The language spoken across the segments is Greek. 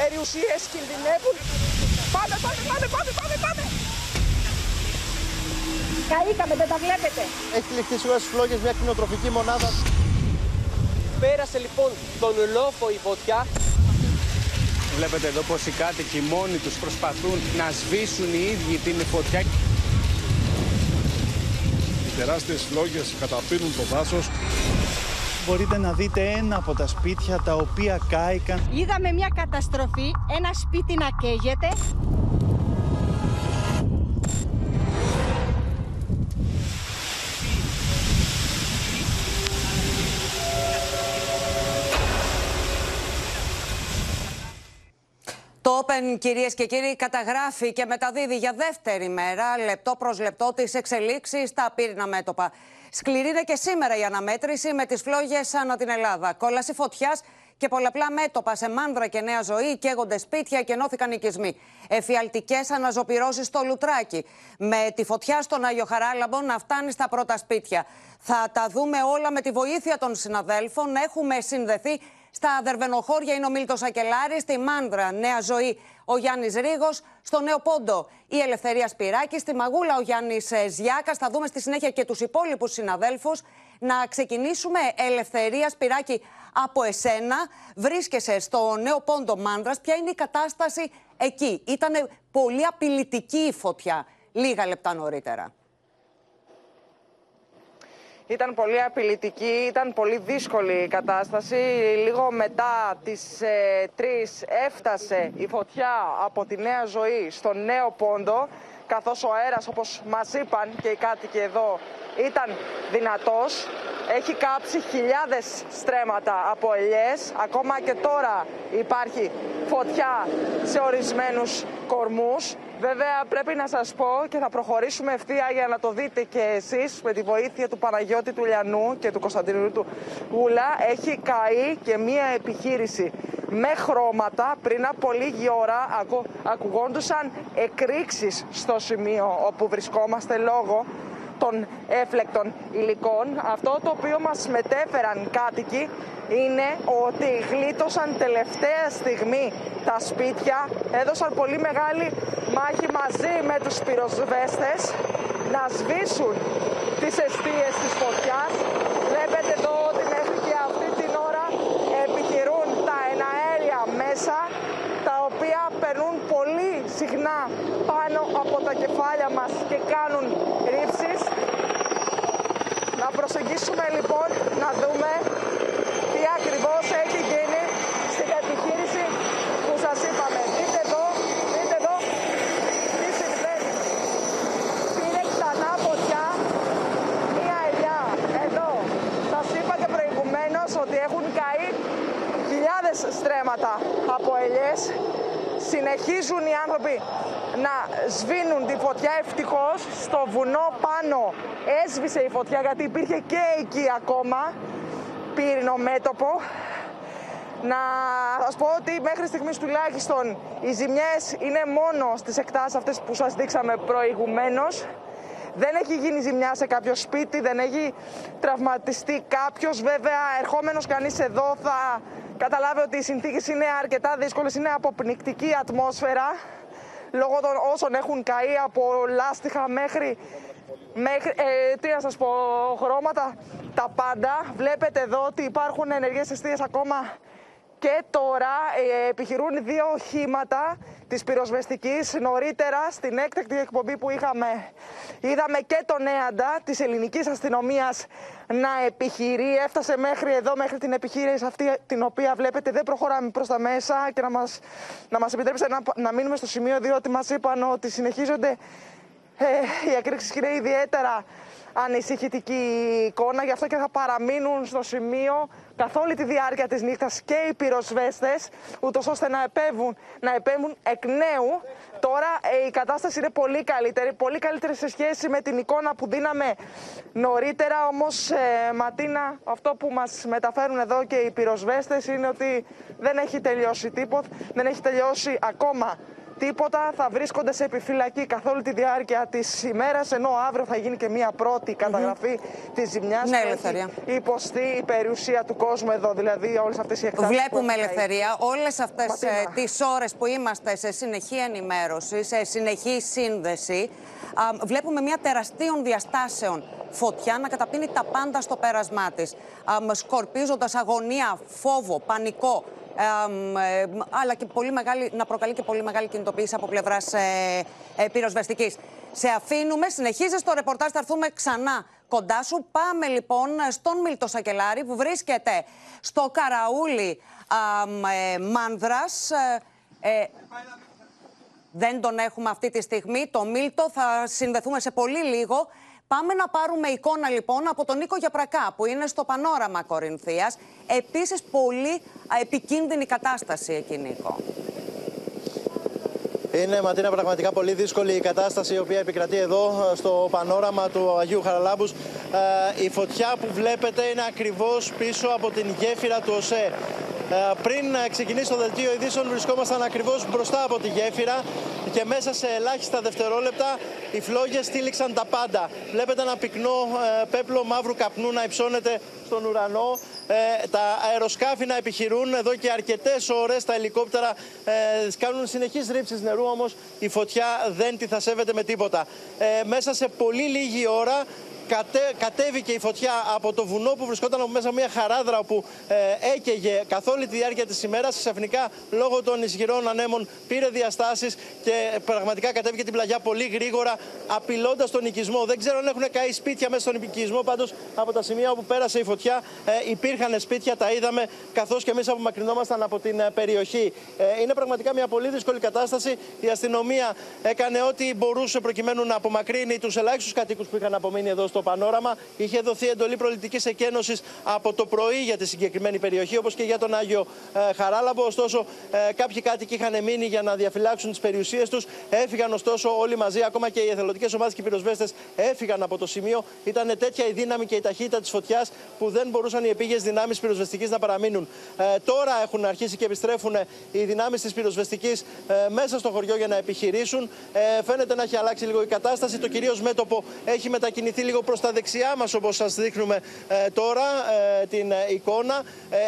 περιουσίες κινδυνεύουν. Πάμε, πάμε, πάμε, πάμε, πάμε, πάμε. Καήκαμε, δεν τα βλέπετε. Έχει ληφθεί σίγουρα στις φλόγες μια κτηνοτροφική μονάδα. Πέρασε λοιπόν τον λόφο η φωτιά. Βλέπετε εδώ πως οι κάτοικοι μόνοι τους προσπαθούν να σβήσουν οι ίδιοι την φωτιά. Οι τεράστιες φλόγες καταπίνουν το δάσος. Μπορείτε να δείτε ένα από τα σπίτια τα οποία κάηκαν. Είδαμε μια καταστροφή, ένα σπίτι να καίγεται. Το Open, κυρίες και κύριοι, καταγράφει και μεταδίδει για δεύτερη μέρα, λεπτό προς λεπτό, τις εξελίξεις στα πύρινα μέτωπα. Σκληρή είναι και σήμερα η αναμέτρηση με τις φλόγες ανά την Ελλάδα. Κόλαση φωτιάς και πολλαπλά μέτωπα σε μάνδρα και νέα ζωή, καίγονται σπίτια και ενώθηκαν οικισμοί. Εφιαλτικές αναζωπηρώσεις στο Λουτράκι. Με τη φωτιά στον Άγιο Χαράλαμπο να φτάνει στα πρώτα σπίτια. Θα τα δούμε όλα με τη βοήθεια των συναδέλφων. Έχουμε συνδεθεί στα Δερβενοχώρια είναι ο Μίλτος Ακελάρης, στη Μάνδρα, Νέα Ζωή, ο Γιάννης Ρίγο, στο Νέο Πόντο η Ελευθερία Σπυράκης, στη Μαγούλα ο Γιάννης Ζιάκας. Θα δούμε στη συνέχεια και τους υπόλοιπους συναδέλφους. Να ξεκινήσουμε, Ελευθερία Σπυράκη, από εσένα. Βρίσκεσαι στο Νέο Πόντο Μάνδρας. Ποια είναι η κατάσταση εκεί, Ήταν πολύ απειλητική η φωτιά λίγα λεπτά νωρίτερα. Ήταν πολύ απειλητική, ήταν πολύ δύσκολη η κατάσταση. Λίγο μετά τις ε, 3 έφτασε η φωτιά από τη Νέα Ζωή στο Νέο Πόντο, καθώς ο αέρας, όπως μας είπαν και οι κάτοικοι εδώ, ήταν δυνατός. Έχει κάψει χιλιάδες στρέμματα από ελιές. Ακόμα και τώρα υπάρχει φωτιά σε ορισμένους κορμούς. Βέβαια πρέπει να σας πω και θα προχωρήσουμε ευθεία για να το δείτε και εσείς με τη βοήθεια του Παναγιώτη του Λιανού και του Κωνσταντινού του Γούλα έχει καεί και μία επιχείρηση με χρώματα πριν από λίγη ώρα ακου, ακουγόντουσαν εκρήξεις στο σημείο όπου βρισκόμαστε λόγω των έφλεκτων υλικών. Αυτό το οποίο μας μετέφεραν κάτοικοι είναι ότι γλίτωσαν τελευταία στιγμή τα σπίτια, έδωσαν πολύ μεγάλη μάχη μαζί με τους πυροσβέστες να σβήσουν τις αιστείες της φωτιάς. Βλέπετε εδώ ότι μέχρι και αυτή την ώρα επιχειρούν τα εναέρια μέσα τα οποία περνούν πολύ συχνά πάνω από τα κεφάλια μας και κάνουν ρήψεις. Να προσεγγίσουμε λοιπόν να δούμε τι ακριβώς έχει γίνει στην επιχείρηση που σας είπαμε. Δείτε εδώ, δείτε εδώ τι συμβαίνει. Πήρε ξανά φωτιά μία ελιά. Εδώ. Σας είπα και προηγουμένως ότι έχουν καεί χιλιάδες στρέμματα από ελιές. Συνεχίζουν οι άνθρωποι να σβήνουν τη φωτιά. Ευτυχώς στο βουνό πάνω έσβησε η φωτιά γιατί υπήρχε και εκεί ακόμα πύρινο μέτωπο. Να σας πω ότι μέχρι στιγμής τουλάχιστον οι ζημιές είναι μόνο στις εκτάσεις αυτές που σας δείξαμε προηγουμένως. Δεν έχει γίνει ζημιά σε κάποιο σπίτι, δεν έχει τραυματιστεί κάποιος. Βέβαια, ερχόμενος κανείς εδώ θα καταλάβει ότι οι συνθήκες είναι αρκετά δύσκολες, είναι αποπνικτική ατμόσφαιρα λόγω των όσων έχουν καεί από λάστιχα μέχρι Μέχρι, ε, τι να σας πω, χρώματα, τα πάντα. Βλέπετε εδώ ότι υπάρχουν ενεργές αιστείες ακόμα και τώρα ε, επιχειρούν δύο οχήματα της πυροσβεστικής. Νωρίτερα στην έκτακτη εκπομπή που είχαμε είδαμε και τον Έαντα της ελληνικής αστυνομίας να επιχειρεί. Έφτασε μέχρι εδώ, μέχρι την επιχείρηση αυτή την οποία βλέπετε δεν προχωράμε προς τα μέσα και να μας, να μας επιτρέψετε να, να μείνουμε στο σημείο διότι μας είπαν ότι συνεχίζονται ε, οι εκρήξεις είναι ιδιαίτερα ανησυχητική εικόνα, γι' αυτό και θα παραμείνουν στο σημείο καθ' όλη τη διάρκεια της νύχτας και οι πυροσβέστες, ούτως ώστε να επέμβουν, να επέμβουν εκ νέου. Τώρα ε, η κατάσταση είναι πολύ καλύτερη, πολύ καλύτερη σε σχέση με την εικόνα που δίναμε νωρίτερα, όμως ε, Ματίνα, αυτό που μας μεταφέρουν εδώ και οι πυροσβέστες είναι ότι δεν έχει τελειώσει τίποτα, δεν έχει τελειώσει ακόμα τίποτα. Θα βρίσκονται σε επιφυλακή καθ' όλη τη διάρκεια της ημέρας. Ενώ αύριο θα γίνει και μία πρώτη καταγραφή mm-hmm. της ζημιάς. Ναι, ελευθερία. Υποστεί η περιουσία του κόσμου εδώ, δηλαδή όλες αυτές οι εκτάσει. Βλέπουμε ελευθερία. Όλες αυτές τις ώρες που είμαστε σε συνεχή ενημέρωση, σε συνεχή σύνδεση, βλέπουμε μια τεραστίων διαστάσεων φωτιά να καταπίνει τα πάντα στο πέρασμά της. Σκορπίζοντας αγωνία, φόβο, πανικό, ε, αλλά και πολύ μεγάλη, να προκαλεί και πολύ μεγάλη κινητοποίηση από πλευράς ε, ε, πυροσβεστικής. Σε αφήνουμε, συνεχίζεις το ρεπορτάζ, θα έρθουμε ξανά κοντά σου. Πάμε λοιπόν στον Μίλτο Σακελάρη που βρίσκεται στο καραούλι ε, Μάνδρας. Ε, δεν τον έχουμε αυτή τη στιγμή. Το Μίλτο θα συνδεθούμε σε πολύ λίγο. Πάμε να πάρουμε εικόνα λοιπόν από τον Νίκο Γιαπρακά που είναι στο πανόραμα Κορινθίας. Επίσης πολύ επικίνδυνη κατάσταση εκεί Νίκο. Είναι Ματίνα πραγματικά πολύ δύσκολη η κατάσταση η οποία επικρατεί εδώ στο πανόραμα του Αγίου Χαραλάμπους. Ε, η φωτιά που βλέπετε είναι ακριβώς πίσω από την γέφυρα του ΟΣΕ. Ε, πριν ξεκινήσει το δελτίο ειδήσεων, βρισκόμασταν ακριβώς μπροστά από τη γέφυρα και μέσα σε ελάχιστα δευτερόλεπτα οι φλόγες στήληξαν τα πάντα. Βλέπετε ένα πυκνό ε, πέπλο μαύρου καπνού να υψώνεται στον ουρανό. Ε, τα αεροσκάφη να επιχειρούν εδώ και αρκετές ώρες. Τα ελικόπτερα ε, κάνουν συνεχείς ρήψεις νερού, όμως η φωτιά δεν τη θα σέβεται με τίποτα. Ε, μέσα σε πολύ λίγη ώρα Κατε, κατέβηκε η φωτιά από το βουνό που βρισκόταν από μέσα μια χαράδρα που ε, έκαιγε καθ' όλη τη διάρκεια της ημέρας. Ξαφνικά, λόγω των ισχυρών ανέμων, πήρε διαστάσεις και πραγματικά κατέβηκε την πλαγιά πολύ γρήγορα, απειλώντας τον οικισμό. Δεν ξέρω αν έχουν καεί σπίτια μέσα στον οικισμό, πάντως από τα σημεία όπου πέρασε η φωτιά ε, υπήρχαν σπίτια, τα είδαμε, καθώς και εμείς απομακρυνόμασταν από την ε, περιοχή. Ε, είναι πραγματικά μια πολύ δύσκολη κατάσταση. Η αστυνομία έκανε ό,τι μπορούσε προκειμένου να απομακρύνει τους ελάχιστους κατοίκους που είχαν απομείνει εδώ στο στο πανόραμα. Είχε δοθεί εντολή προληπτικής εκένωσης από το πρωί για τη συγκεκριμένη περιοχή, όπως και για τον Άγιο ε, Χαράλαμπο. Ωστόσο, ε, κάποιοι κάτοικοι είχαν μείνει για να διαφυλάξουν τις περιουσίες τους. Έφυγαν ωστόσο όλοι μαζί, ακόμα και οι εθελοντικές ομάδες και οι πυροσβέστες έφυγαν από το σημείο. Ήταν τέτοια η δύναμη και η ταχύτητα της φωτιάς που δεν μπορούσαν οι επίγειες δυνάμεις πυροσβεστικής να παραμείνουν. Ε, τώρα έχουν αρχίσει και επιστρέφουν οι δυνάμεις της πυροσβεστικής ε, μέσα στο χωριό για να επιχειρήσουν. Ε, φαίνεται να έχει αλλάξει λίγο η κατάσταση. Το κυρίως μέτωπο έχει μετακινηθεί λίγο προς τα δεξιά μας όπως σας δείχνουμε ε, τώρα ε, την ε, εικόνα.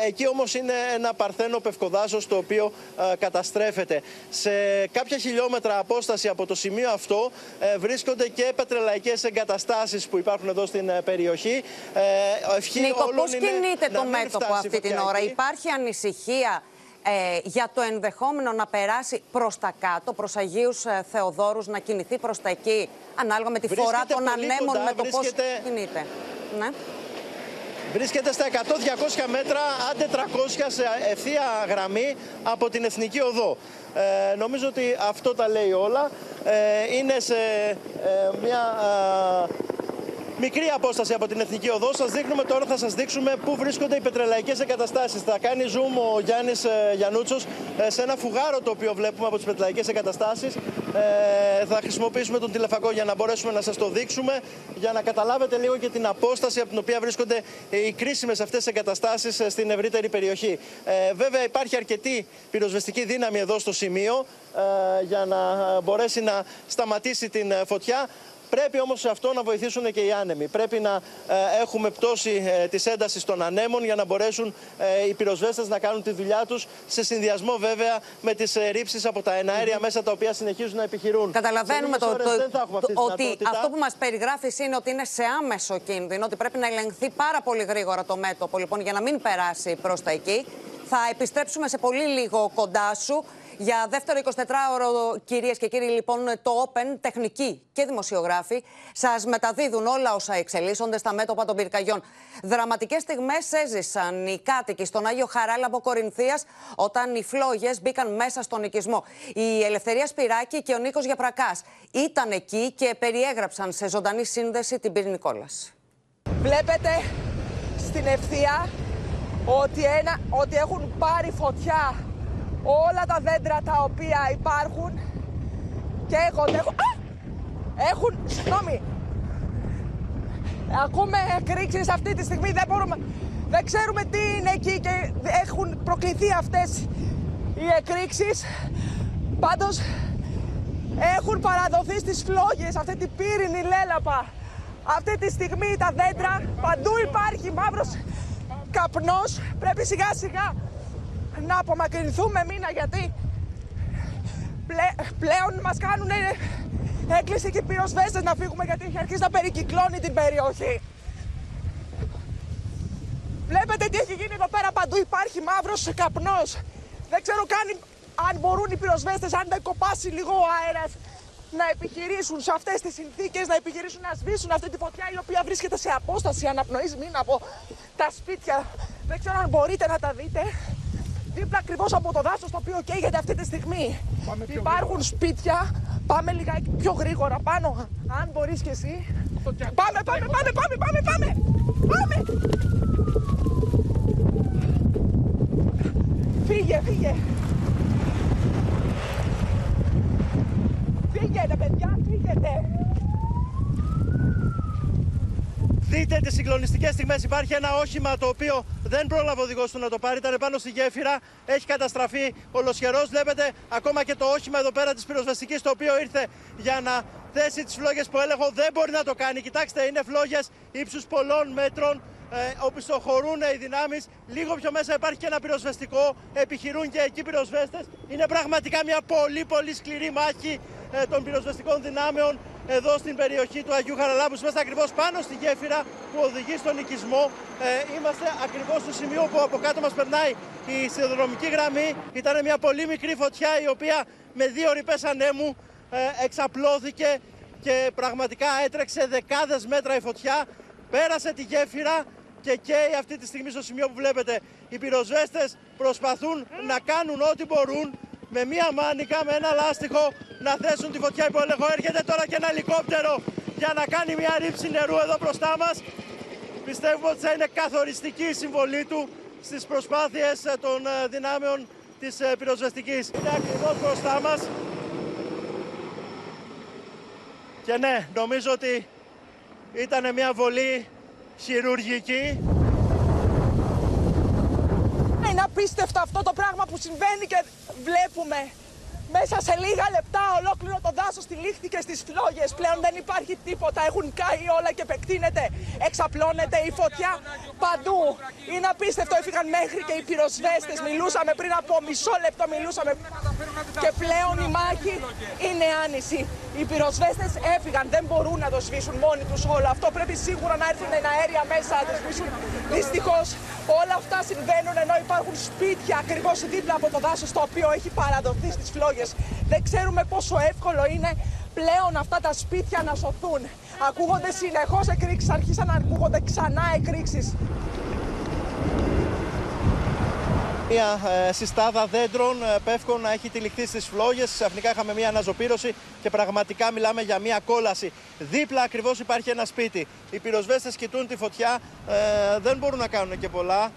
εκεί όμως είναι ένα παρθένο πευκοδάσος το οποίο καταστρέφεται. Σε κάποια χιλιόμετρα απόσταση από το σημείο αυτό βρίσκονται και πετρελαϊκές εγκαταστάσεις που υπάρχουν εδώ στην περιοχή. Νίκο, πώς κινείται το μέτωπο αυτή την ώρα; Υπάρχει ανησυχία ε, για το ενδεχόμενο να περάσει προς τα κάτω, προς Αγίους ε, Θεοδόρους, να κινηθεί προς τα εκεί, ανάλογα με τη βρίσκεται φορά των ανέμων, με το βρίσκεται... πώς κινείται. Ναι. Βρίσκεται στα 100-200 μέτρα, άντε 300 σε ευθεία γραμμή από την Εθνική Οδό. Ε, νομίζω ότι αυτό τα λέει όλα. Ε, είναι σε ε, μια μικρή απόσταση από την Εθνική Οδό. Σας δείχνουμε τώρα, θα σας δείξουμε πού βρίσκονται οι πετρελαϊκές εγκαταστάσεις. Θα κάνει zoom ο Γιάννης ε, Γιανούτσο ε, σε ένα φουγάρο το οποίο βλέπουμε από τις πετρελαϊκές εγκαταστάσεις. Ε, θα χρησιμοποιήσουμε τον τηλεφακό για να μπορέσουμε να σας το δείξουμε, για να καταλάβετε λίγο και την απόσταση από την οποία βρίσκονται οι κρίσιμες αυτές εγκαταστάσεις ε, στην ευρύτερη περιοχή. Ε, βέβαια, υπάρχει αρκετή πυροσβεστική δύναμη εδώ στο σημείο ε, για να μπορέσει να σταματήσει την φωτιά. Πρέπει όμως σε αυτό να βοηθήσουν και οι άνεμοι. Πρέπει να ε, έχουμε πτώση ε, της έντασης των ανέμων για να μπορέσουν ε, οι πυροσβέστες να κάνουν τη δουλειά τους σε συνδυασμό βέβαια με τις ε, ρήψεις από τα εναέρια mm μέσα τα οποία συνεχίζουν να επιχειρούν. Καταλαβαίνουμε το, το, ότι αυτό που μας περιγράφει είναι ότι είναι σε άμεσο κίνδυνο, ότι πρέπει να ελεγχθεί πάρα πολύ γρήγορα το μέτωπο λοιπόν για να μην περάσει προς τα εκεί. Θα επιστρέψουμε σε πολύ λίγο κοντά σου. Για δεύτερο 24ωρο, κυρίες και κύριοι, λοιπόν, το Open, τεχνικοί και δημοσιογράφοι, σας μεταδίδουν όλα όσα εξελίσσονται στα μέτωπα των πυρκαγιών. Δραματικές στιγμές έζησαν οι κάτοικοι στον Άγιο Χαράλαμπο Κορινθίας όταν οι φλόγες μπήκαν μέσα στον οικισμό. Η Ελευθερία Σπυράκη και ο Νίκος Γιαπρακά ήταν εκεί και περιέγραψαν σε ζωντανή σύνδεση την πυρηνικόλαση. Βλέπετε στην ευθεία ότι, ένα, ότι έχουν πάρει φωτιά όλα τα δέντρα τα οποία υπάρχουν και έχουν, έχουν, έχουν συγγνώμη, ακούμε εκρήξεις αυτή τη στιγμή, δεν μπορούμε, δεν ξέρουμε τι είναι εκεί και έχουν προκληθεί αυτές οι εκρήξεις. Πάντως έχουν παραδοθεί στις φλόγες, αυτή την πύρινη λέλαπα. Αυτή τη στιγμή τα δέντρα, παντού υπάρχει μαύρος καπνός. Πρέπει σιγά σιγά να απομακρυνθούμε μήνα γιατί πλέον μας κάνουν έκκληση και οι πυροσβέστες να φύγουμε γιατί έχει αρχίσει να περικυκλώνει την περιοχή. Βλέπετε τι έχει γίνει εδώ πέρα παντού υπάρχει μαύρος καπνός. Δεν ξέρω καν αν μπορούν οι πυροσβέστες, αν δεν κοπάσει λίγο ο αέρας, να επιχειρήσουν σε αυτές τις συνθήκες, να επιχειρήσουν να σβήσουν αυτή τη φωτιά η οποία βρίσκεται σε απόσταση αναπνοής μην από τα σπίτια. Δεν ξέρω αν μπορείτε να τα δείτε. Δίπλα ακριβώς από το δάσος το οποίο καίγεται αυτή τη στιγμή. Υπάρχουν σπίτια. Πάμε λιγάκι πιο γρήγορα πάνω. Αν μπορείς και εσύ. Πάμε, πάμε, πάμε, πάμε, πάμε, πάμε. Πάμε. Φύγε, φύγε. Φύγετε, παιδιά, φύγετε. Δείτε τις συγκλονιστικές στιγμές. Υπάρχει ένα όχημα το οποίο δεν πρόλαβε ο οδηγός του να το πάρει. Ήταν πάνω στη γέφυρα. Έχει καταστραφεί ολοσχερός. Βλέπετε ακόμα και το όχημα εδώ πέρα της πυροσβεστικής το οποίο ήρθε για να θέσει τις φλόγες που έλεγχο. Δεν μπορεί να το κάνει. Κοιτάξτε, είναι φλόγες ύψους πολλών μέτρων ε, οπισθοχωρούν οι δυνάμεις. Λίγο πιο μέσα υπάρχει και ένα πυροσβεστικό. Επιχειρούν και εκεί πυροσβέστες. Είναι πραγματικά μια πολύ πολύ σκληρή μάχη ε, των πυροσβεστικών δυνάμεων εδώ στην περιοχή του Αγίου Χαραλάμπους. Είμαστε ακριβώς πάνω στη γέφυρα που οδηγεί στον οικισμό. Ε, είμαστε ακριβώς στο σημείο που από κάτω μας περνάει η σιδηροδρομική γραμμή. Ήταν μια πολύ μικρή φωτιά η οποία με δύο ρηπές ανέμου ε, εξαπλώθηκε και πραγματικά έτρεξε δεκάδες μέτρα η φωτιά. Πέρασε τη γέφυρα και καίει αυτή τη στιγμή στο σημείο που βλέπετε. Οι πυροσβέστες προσπαθούν να κάνουν ό,τι μπορούν με μία μάνικα, με ένα λάστιχο να θέσουν τη φωτιά υπό έλεγχο. Έρχεται τώρα και ένα ελικόπτερο για να κάνει μια ρήψη νερού εδώ μπροστά μας. Πιστεύουμε ότι θα είναι καθοριστική η συμβολή του στις προσπάθειες ε, των ε, δυνάμεων της ε, πυροσβεστικής. Είναι ακριβώς μπροστά μας. Και ναι, νομίζω ότι ήταν μια βολή χειρουργική. Είναι απίστευτο αυτό το πράγμα που συμβαίνει και βλέπουμε μέσα σε λίγα λεπτά ολόκληρο το δάσος τυλίχθηκε στις φλόγες. Πλέον δεν υπάρχει τίποτα. Έχουν καεί όλα και επεκτείνεται. Εξαπλώνεται η φωτιά παντού. Είναι απίστευτο. Έφυγαν μέχρι και οι πυροσβέστες. Μιλούσαμε πριν από μισό λεπτό. Μιλούσαμε. Και πλέον η μάχη είναι άνηση. Οι πυροσβέστες έφυγαν. Δεν μπορούν να το σβήσουν μόνοι τους όλο αυτό. Πρέπει σίγουρα να έρθουν αέρια μέσα να το σβήσουν. Δυστυχώς όλα αυτά συμβαίνουν ενώ υπάρχουν σπίτια ακριβώς δίπλα από το δάσος το οποίο έχει παραδοθεί στις φλόγες. Δεν ξέρουμε πόσο εύκολο είναι πλέον αυτά τα σπίτια να σωθούν. Ακούγονται συνεχώς εκρήξεις, αρχίσαν να ακούγονται ξανά εκρήξεις. Μια ε, συστάδα δέντρων ε, πεύκων να έχει τυλιχθεί στις φλόγες. Ξαφνικά είχαμε μια αναζωπήρωση και πραγματικά μιλάμε για μια κόλαση. Δίπλα ακριβώς υπάρχει ένα σπίτι. Οι πυροσβέστες κοιτούν τη φωτιά, ε, δεν μπορούν να κάνουν και πολλά.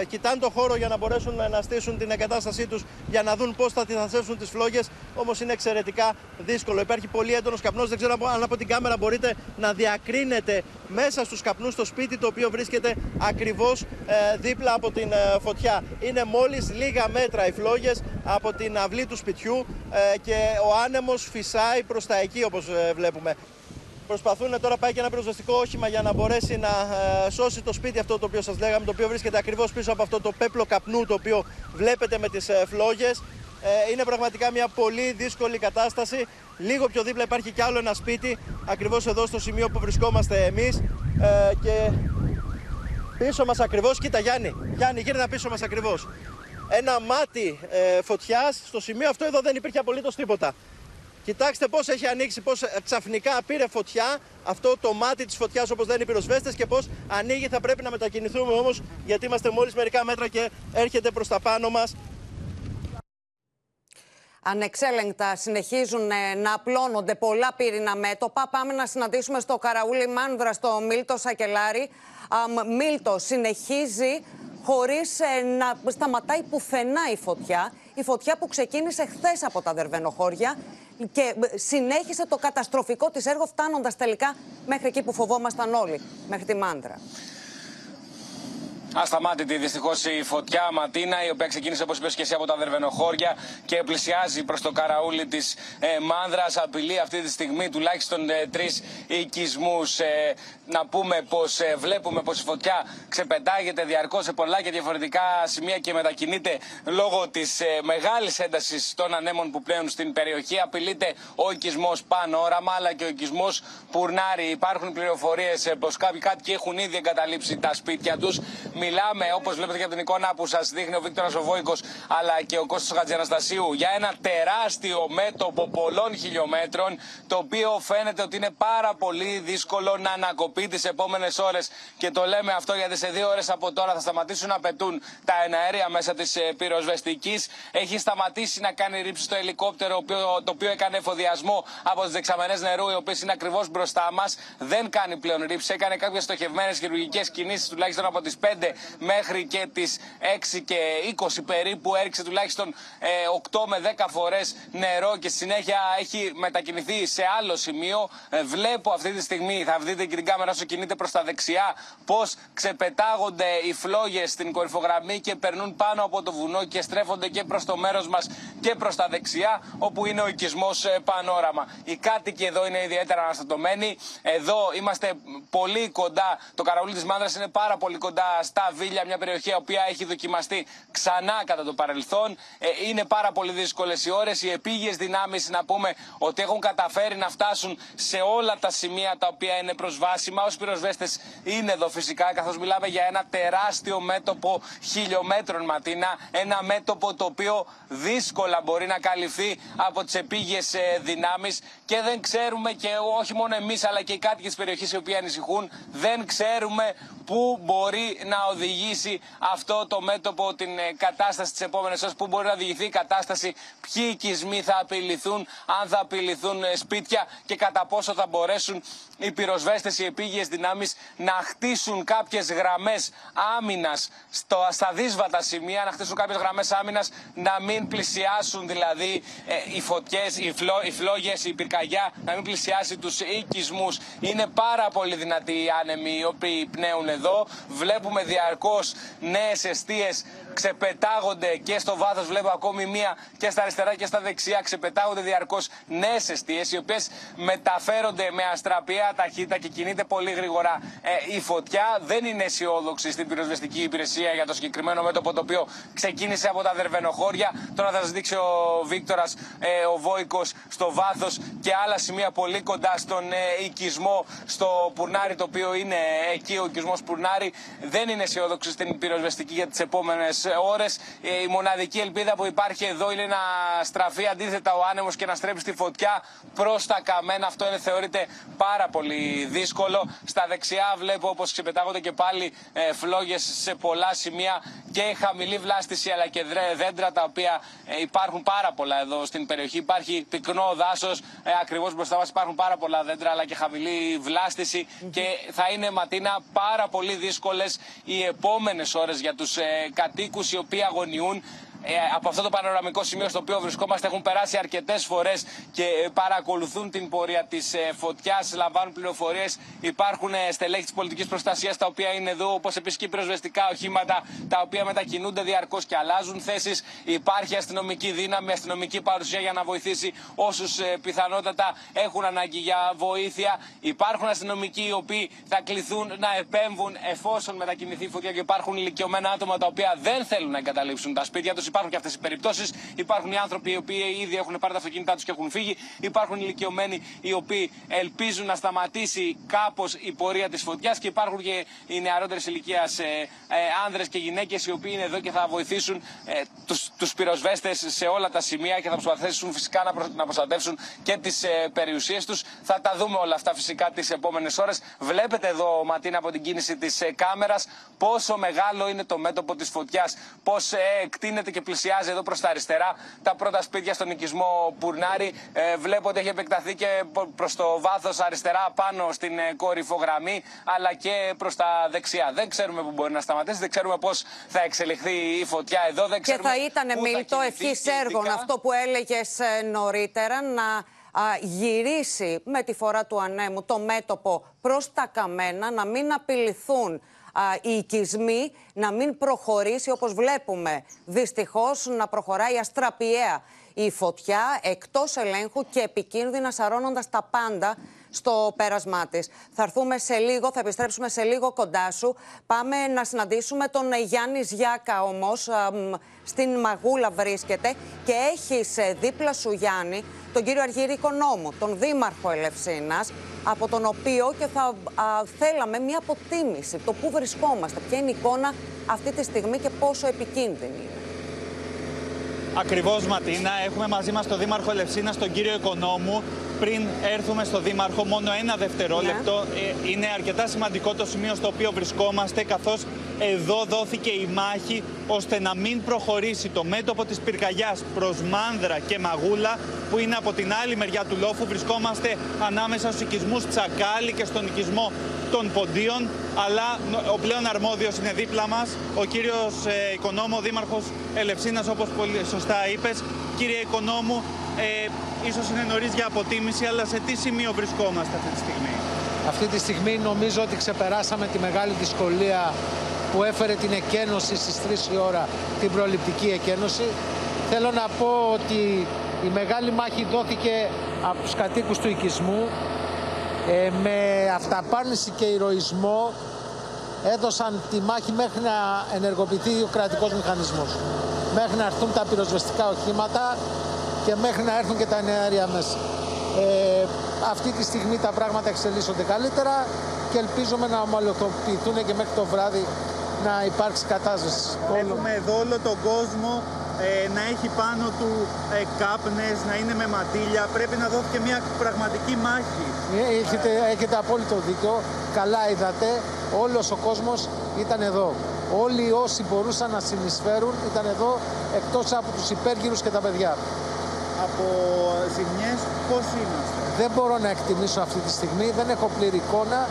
Ε, κοιτάνε το χώρο για να μπορέσουν να στήσουν την εγκατάστασή τους για να δουν πώς θα θέσουν τις φλόγες. Όμως είναι εξαιρετικά δύσκολο. Υπάρχει πολύ έντονος καπνός. Δεν ξέρω αν από την κάμερα μπορείτε να διακρίνετε μέσα στους καπνούς το σπίτι το οποίο βρίσκεται ακριβώς ε, δίπλα από την ε, φωτιά. Είναι μόλις λίγα μέτρα οι φλόγες από την αυλή του σπιτιού ε, και ο άνεμος φυσάει προς τα εκεί όπως ε, βλέπουμε. Προσπαθούν τώρα πάει και ένα πυροσβεστικό όχημα για να μπορέσει να ε, σώσει το σπίτι αυτό το οποίο σας λέγαμε, το οποίο βρίσκεται ακριβώς πίσω από αυτό το πέπλο καπνού το οποίο βλέπετε με τις φλόγες. Είναι πραγματικά μια πολύ δύσκολη κατάσταση. Λίγο πιο δίπλα υπάρχει κι άλλο ένα σπίτι, ακριβώς εδώ στο σημείο που βρισκόμαστε εμείς. Και πίσω μας ακριβώς, κοίτα Γιάννη, Γιάννη γύρνα πίσω μας ακριβώς. Ένα μάτι ε, φωτιάς, στο σημείο αυτό εδώ δεν υπήρχε απολύτως τίποτα. Κοιτάξτε πώς έχει ανοίξει, πώς ε, ξαφνικά πήρε φωτιά αυτό το μάτι της φωτιάς όπως λένε οι πυροσβέστες και πώς ανοίγει. Θα πρέπει να μετακινηθούμε όμως γιατί είμαστε μόλις μερικά μέτρα και έρχεται προς τα πάνω μας. Ανεξέλεγκτα συνεχίζουν ε, να απλώνονται πολλά πύρινα μέτωπα. Πάμε να συναντήσουμε στο Καραούλι Μάνδρα, στο Μίλτο Σακελάρη. Μίλτο συνεχίζει χωρίς ε, να σταματάει πουθενά η φωτιά. Η φωτιά που ξεκίνησε χθες από τα Δερβενοχώρια και συνέχισε το καταστροφικό της έργο φτάνοντας τελικά μέχρι εκεί που φοβόμασταν όλοι, μέχρι τη Μάντρα. Ασταμάτητη δυστυχώς η φωτιά Ματίνα, η οποία ξεκίνησε όπως είπες και εσύ από τα Δερβενοχώρια και πλησιάζει προς το καραούλι της ε, Μάνδρας. Απειλεί αυτή τη στιγμή τουλάχιστον ε, τρεις οικισμούς. Ε, να πούμε πως ε, βλέπουμε πως η φωτιά ξεπετάγεται διαρκώς σε πολλά και διαφορετικά σημεία και μετακινείται λόγω της ε, μεγάλης έντασης των ανέμων που πλέον στην περιοχή. Απειλείται ο οικισμός Πανόραμα αλλά και ο οικισμός Πουρνάρι. Υπάρχουν πληροφορίες ε, πως κάποιοι κάτοικοι έχουν ήδη εγκαταλείψει τα σπίτια τους. Μιλάμε, όπως βλέπετε και από την εικόνα που σας δείχνει ο Βίκτορας Οβόικο αλλά και ο Κώστας Χατζιαναστασίου, για ένα τεράστιο μέτωπο πολλών χιλιόμετρων, το οποίο φαίνεται ότι είναι πάρα πολύ δύσκολο να ανακοπεί τις επόμενες ώρες. Και το λέμε αυτό γιατί σε δύο ώρες από τώρα θα σταματήσουν να πετούν τα εναέρια μέσα της ε, πυροσβεστικής. Έχει σταματήσει να κάνει ρήψη το ελικόπτερο, το οποίο έκανε εφοδιασμό από τις δεξαμενές νερού, οι οποίες είναι ακριβώς μπροστά μας. Δεν κάνει πλέον ρήψη. Έκανε κάποιες στοχευμένες χειρουργικές κινήσεις, τουλάχιστον από τις 5 μέχρι και τις 6 και 20 περίπου. Έριξε τουλάχιστον 8 ε, με 10 φορές νερό και συνέχεια έχει μετακινηθεί σε άλλο σημείο. Ε, βλέπω αυτή τη στιγμή, θα δείτε και την κάμερα όσο κινείται προς τα δεξιά, πώς ξεπετάγονται οι φλόγες στην κορυφογραμμή και περνούν πάνω από το βουνό και στρέφονται και προς το μέρος μας και προς τα δεξιά, όπου είναι ο οικισμός ε, πανόραμα. Οι κάτοικοι εδώ είναι ιδιαίτερα αναστατωμένοι. Εδώ είμαστε πολύ κοντά. Το καραούλι της Μάνδρας είναι πάρα πολύ κοντά στα Βίλια, μια περιοχή η οποία έχει δοκιμαστεί ξανά κατά το παρελθόν. Ε, είναι πάρα πολύ δύσκολες οι ώρες. Οι επίγειες δυνάμεις, να πούμε ότι έχουν καταφέρει να φτάσουν σε όλα τα σημεία τα οποία είναι προσβάσιμα. Ω πυροσβέστες είναι εδώ φυσικά, καθώς μιλάμε για ένα τεράστιο μέτωπο χιλιόμετρων Ματίνα. Ένα μέτωπο το οποίο δύσκολα μπορεί να καλυφθεί από τις επίγειες δυνάμεις και δεν ξέρουμε και όχι μόνο εμείς αλλά και οι κάτοικοι της περιοχής οι οποίοι ανησυχούν, δεν ξέρουμε πού μπορεί να οδηγήσει αυτό το μέτωπο την ε, κατάσταση τη επόμενη ώρες, πού μπορεί να οδηγηθεί η κατάσταση, ποιοι οικισμοί θα απειληθούν, αν θα απειληθούν ε, σπίτια και κατά πόσο θα μπορέσουν οι πυροσβέστες, οι επίγειες δυνάμεις να χτίσουν κάποιες γραμμές άμυνας στα δύσβατα σημεία, να χτίσουν κάποιες γραμμές άμυνας, να μην πλησιάσουν δηλαδή ε, οι φωτιές, οι, φλό, οι φλόγες, η πυρκαγιά, να μην πλησιάσει τους οικισμούς. Είναι πάρα πολύ δυνατοί οι άνεμοι οι οποίοι πνέουν εδώ. Βλέπουμε διαρκώς νέες αιστείες ξεπετάγονται και στο βάθος. Βλέπω ακόμη μία και στα αριστερά και στα δεξιά. Ξεπετάγονται διαρκώς νέες αιστείες οι οποίες μεταφέρονται με αστραπία ταχύτητα και κινείται πολύ γρήγορα ε, η φωτιά. Δεν είναι αισιόδοξη στην πυροσβεστική υπηρεσία για το συγκεκριμένο μέτωπο το οποίο ξεκίνησε από τα Δερβενοχώρια. Τώρα θα σας δείξει ο Βίκτορας, ε, ο Βόικος στο βάθος και άλλα σημεία πολύ κοντά στον ε, οικισμό, στο Πουρνάρι, το οποίο είναι εκεί ο οικισμός Πουρνάρι. Δεν είναι αισιόδοξη στην πυροσβεστική για τις επόμενες ώρες. Ε, η μοναδική ελπίδα που υπάρχει εδώ είναι να στραφεί αντίθετα ο άνεμος και να στρέψει τη φωτιά προς τα καμένα. Αυτό είναι, θεωρείται πάρα πολύ δύσκολο. Στα δεξιά βλέπω όπως ξεπετάγονται και πάλι ε, φλόγες σε πολλά σημεία και χαμηλή βλάστηση αλλά και δέντρα τα οποία ε, υπάρχουν πάρα πολλά εδώ στην περιοχή. Υπάρχει πυκνό δάσος, ε, ακριβώς μπροστά μας υπάρχουν πάρα πολλά δέντρα αλλά και χαμηλή βλάστηση και θα είναι ματίνα πάρα πολύ δύσκολες οι επόμενες ώρες για τους ε, κατοίκους οι οποίοι αγωνιούν ε, από αυτό το πανοραμικό σημείο στο οποίο βρισκόμαστε έχουν περάσει αρκετές φορές και ε, παρακολουθούν την πορεία της ε, φωτιάς, λαμβάνουν πληροφορίες. Υπάρχουν στελέχη της πολιτικής προστασίας τα οποία είναι εδώ, όπως επίσης και πυροσβεστικά οχήματα τα οποία μετακινούνται διαρκώς και αλλάζουν θέσεις. Υπάρχει αστυνομική δύναμη, αστυνομική παρουσία για να βοηθήσει όσους πιθανότατα έχουν ανάγκη για βοήθεια. Υπάρχουν αστυνομικοί οι οποίοι θα κληθούν να επέμβουν εφόσον μετακινηθεί η φωτιά και υπάρχουν ηλικιωμένα άτομα τα οποία δεν θέλουν να εγκαταλείψουν τα σπίτια τους υπάρχουν και αυτές οι περιπτώσεις. Υπάρχουν οι άνθρωποι οι οποίοι ήδη έχουν πάρει τα αυτοκίνητά τους και έχουν φύγει. Υπάρχουν ηλικιωμένοι οι οποίοι ελπίζουν να σταματήσει κάπως η πορεία της φωτιάς. Και υπάρχουν και οι νεαρότερες ηλικίας ε, ε, άνδρες και γυναίκες οι οποίοι είναι εδώ και θα βοηθήσουν ε, τους πυροσβέστες σε όλα τα σημεία και θα προσπαθήσουν φυσικά να, προ, να προστατεύσουν και τις ε, περιουσίες τους. Θα τα δούμε όλα αυτά φυσικά τις επόμενες ώρες. Βλέπετε εδώ, Ματίνα, από την κίνηση της ε, κάμερας πόσο μεγάλο είναι το μέτωπο της φωτιάς, πώς ε, εκτείνεται και πλησιάζει εδώ προς τα αριστερά τα πρώτα σπίτια στον οικισμό Πουρνάρι. Ε, βλέπω ότι έχει επεκταθεί και προς το βάθος αριστερά πάνω στην ε, κορυφογραμμή, αλλά και προς τα δεξιά. Δεν ξέρουμε πού μπορεί να σταματήσει, δεν ξέρουμε πώς θα εξελιχθεί η φωτιά εδώ. Δεν και θα ήταν μιλτό ευχής έργων αυτό που έλεγες ε, νωρίτερα να γυρίσει με τη φορά του ανέμου το μέτωπο προς τα καμένα, να μην απειληθούν οι οικισμοί να μην προχωρήσει όπως βλέπουμε δυστυχώς να προχωράει αστραπιαία η φωτιά εκτός ελέγχου και επικίνδυνα σαρώνοντας τα πάντα στο πέρασμά της. Θα έρθουμε σε λίγο, θα επιστρέψουμε σε λίγο κοντά σου. Πάμε να συναντήσουμε τον Γιάννη Ζιάκα όμως. Στην Μαγούλα βρίσκεται και έχει δίπλα σου Γιάννη τον κύριο Αργύρη Οικονόμου, τον Δήμαρχο Ελευσίνας, από τον οποίο και θα θέλαμε μια αποτίμηση το πού βρισκόμαστε, ποια είναι η εικόνα αυτή τη στιγμή και πόσο επικίνδυνη είναι. Ακριβώς Ματίνα, έχουμε μαζί μας τον Δήμαρχο Ελευσίνας, τον κύριο Οικονόμου, πριν έρθουμε στο Δήμαρχο, μόνο ένα δευτερόλεπτο. Ναι. Ε, είναι αρκετά σημαντικό το σημείο στο οποίο βρισκόμαστε, καθώς εδώ δόθηκε η μάχη ώστε να μην προχωρήσει το μέτωπο της πυρκαγιάς προς Μάνδρα και Μαγούλα, που είναι από την άλλη μεριά του λόφου. Βρισκόμαστε ανάμεσα στους οικισμούς Τσακάλι και στον οικισμό των Ποντίων, αλλά ο πλέον αρμόδιος είναι δίπλα μας, ο κύριος ε, Οικονόμου, Δήμαρχος Ελευσίνας, όπως πολύ σωστά είπες. Κύριε Οικονόμου, ε, ίσως είναι νωρίς για αποτίμηση, αλλά σε τι σημείο βρισκόμαστε αυτή τη στιγμή; Αυτή τη στιγμή νομίζω ότι ξεπεράσαμε τη μεγάλη δυσκολία που έφερε την εκένωση στις 3 η ώρα, την προληπτική εκένωση. Θέλω να πω ότι η μεγάλη μάχη δόθηκε από τους κατοίκους του οικισμού ε, με αυταπάρνηση και ηρωισμό έδωσαν τη μάχη μέχρι να ενεργοποιηθεί ο κρατικός μηχανισμός. Μέχρι να έρθουν τα πυροσβεστικά οχήματα και μέχρι να έρθουν και τα ενέργεια μέσα. Ε, αυτή τη στιγμή τα πράγματα εξελίσσονται καλύτερα και ελπίζουμε να ομαλοποιηθούν και μέχρι το βράδυ να υπάρξει κατάσταση. Έχουμε εδώ όλο τον κόσμο ε, να έχει πάνω του ε, κάπνες, να είναι με ματήλια. Πρέπει να δόθηκε μια πραγματική μάχη. Ε, έχετε, έχετε απόλυτο δίκιο. Καλά είδατε. Όλος ο κόσμος ήταν εδώ. Όλοι όσοι μπορούσαν να συνεισφέρουν ήταν εδώ εκτός από τους υπέργυρους και τα παιδιά από ζημιές πώς είμαστε; Δεν μπορώ να εκτιμήσω αυτή τη στιγμή, δεν έχω πλήρη εικόνα.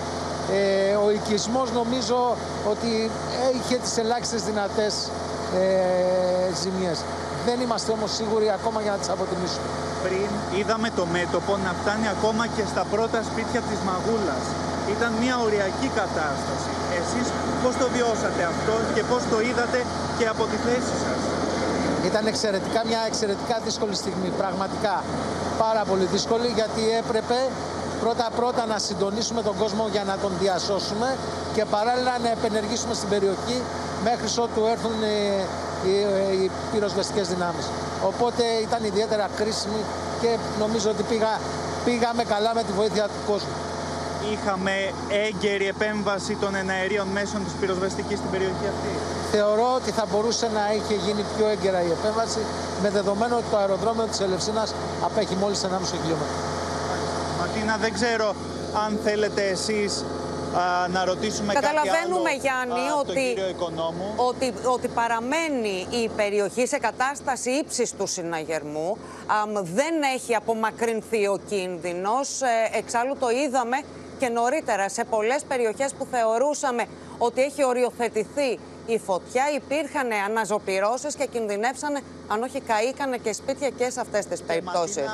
Ε, ο οικισμός νομίζω ότι είχε τις ελάχιστες δυνατές ε, ζημιές. Δεν είμαστε όμως σίγουροι ακόμα για να τις αποτιμήσουμε. Πριν είδαμε το μέτωπο να φτάνει ακόμα και στα πρώτα σπίτια της Μαγούλας. Ήταν μια οριακή κατάσταση. Εσείς πώς το βιώσατε αυτό και πώς το είδατε και από τη θέση σας; Ήταν εξαιρετικά μια εξαιρετικά δύσκολη στιγμή. Πραγματικά πάρα πολύ δύσκολη γιατί έπρεπε πρώτα πρώτα να συντονίσουμε τον κόσμο για να τον διασώσουμε και παράλληλα να επενεργήσουμε στην περιοχή μέχρι ότου έρθουν οι, οι, οι πυροσβεστικές δυνάμεις. Οπότε ήταν ιδιαίτερα κρίσιμη και νομίζω ότι πήγα, πήγαμε καλά με τη βοήθεια του κόσμου. Είχαμε έγκαιρη επέμβαση των εναερίων μέσων της πυροσβεστικής στην περιοχή αυτή θεωρώ ότι θα μπορούσε να είχε γίνει πιο έγκαιρα η επέμβαση με δεδομένο ότι το αεροδρόμιο της Ελευσίνας απέχει μόλις 1,5 χιλιόμετρο. Ματίνα, δεν ξέρω αν θέλετε εσείς να ρωτήσουμε Καταλαβαίνουμε, κάτι άλλο, Γιάννη, ότι, ότι, ότι παραμένει η περιοχή σε κατάσταση ύψης του συναγερμού. δεν έχει απομακρυνθεί ο κίνδυνος. Ε, εξάλλου το είδαμε και νωρίτερα σε πολλές περιοχές που θεωρούσαμε ότι έχει οριοθετηθεί η φωτιά, υπήρχαν αναζωπυρώσεις και κινδυνεύσανε, αν όχι καήκανε και σπίτια και σε αυτές τις περιπτώσεις.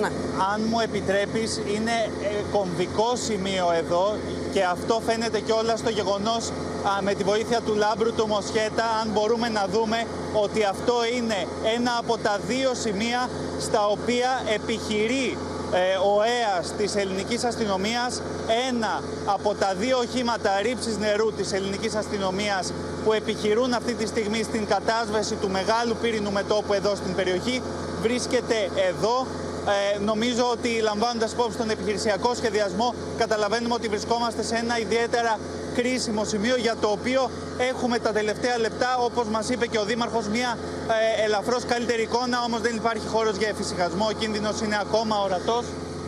Ναι. Αν μου επιτρέπεις, είναι ε, κομβικό σημείο εδώ και αυτό φαίνεται και όλα στο γεγονός με τη βοήθεια του Λάμπρου του Μοσχέτα, αν μπορούμε να δούμε ότι αυτό είναι ένα από τα δύο σημεία στα οποία επιχειρεί ε, ο ΕΑΣ της ελληνικής αστυνομίας, ένα από τα δύο οχήματα ρήψης νερού της ελληνικής αστυνομίας που επιχειρούν αυτή τη στιγμή στην κατάσβεση του μεγάλου πύρινου μετόπου εδώ στην περιοχή βρίσκεται εδώ. Ε, νομίζω ότι λαμβάνοντας υπόψη τον επιχειρησιακό σχεδιασμό καταλαβαίνουμε ότι βρισκόμαστε σε ένα ιδιαίτερα κρίσιμο σημείο για το οποίο έχουμε τα τελευταία λεπτά όπως μας είπε και ο Δήμαρχος μια ε, ελαφρώς καλύτερη εικόνα όμως δεν υπάρχει χώρος για εφησυχασμό, ο κίνδυνος είναι ακόμα ορατός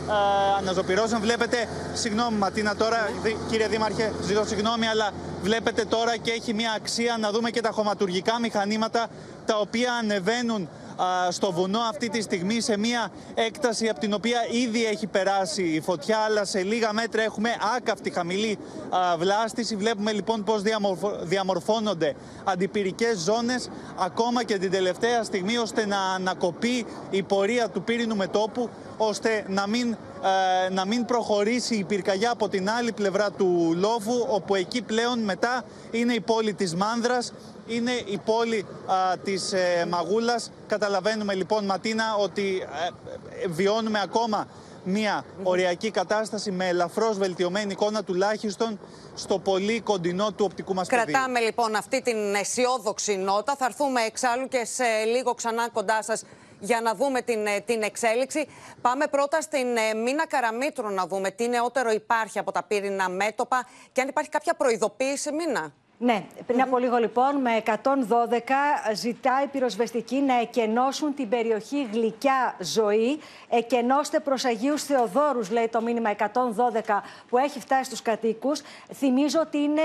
ε, αναζωπυρώσεων. Βλέπετε, συγγνώμη Ματίνα τώρα, κύριε Δήμαρχε, ζητώ συγγνώμη, αλλά βλέπετε τώρα και έχει μια αξία να δούμε και τα χωματουργικά μηχανήματα τα οποία ανεβαίνουν στο βουνό αυτή τη στιγμή σε μια έκταση από την οποία ήδη έχει περάσει η φωτιά αλλά σε λίγα μέτρα έχουμε άκαυτη χαμηλή βλάστηση. Βλέπουμε λοιπόν πώς διαμορφώνονται αντιπυρικές ζώνες ακόμα και την τελευταία στιγμή ώστε να ανακοπεί η πορεία του πύρινου μετόπου ώστε να μην, ε, να μην προχωρήσει η πυρκαγιά από την άλλη πλευρά του Λόβου, όπου εκεί πλέον μετά είναι η πόλη της Μάνδρας, είναι η πόλη α, της ε, Μαγούλας. Καταλαβαίνουμε λοιπόν Ματίνα ότι ε, βιώνουμε ακόμα μια οριακή κατάσταση με ελαφρώς βελτιωμένη εικόνα τουλάχιστον στο πολύ κοντινό του οπτικού μας πεδίου. Κρατάμε λοιπόν αυτή την αισιόδοξη νότα. Θα έρθουμε εξάλλου και σε λίγο ξανά κοντά σας για να δούμε την, ε, την εξέλιξη. Πάμε πρώτα στην ε, Μίνα Καραμήτρου να δούμε τι νεότερο υπάρχει από τα πύρινα μέτωπα και αν υπάρχει κάποια προειδοποίηση, Μίνα. Ναι, πριν από λίγο λοιπόν με 112 ζητάει πυροσβεστική να εκενώσουν την περιοχή Γλυκιά Ζωή. Εκενώστε προς Αγίους Θεοδόρους λέει το μήνυμα 112 που έχει φτάσει στους κατοίκους. Θυμίζω ότι είναι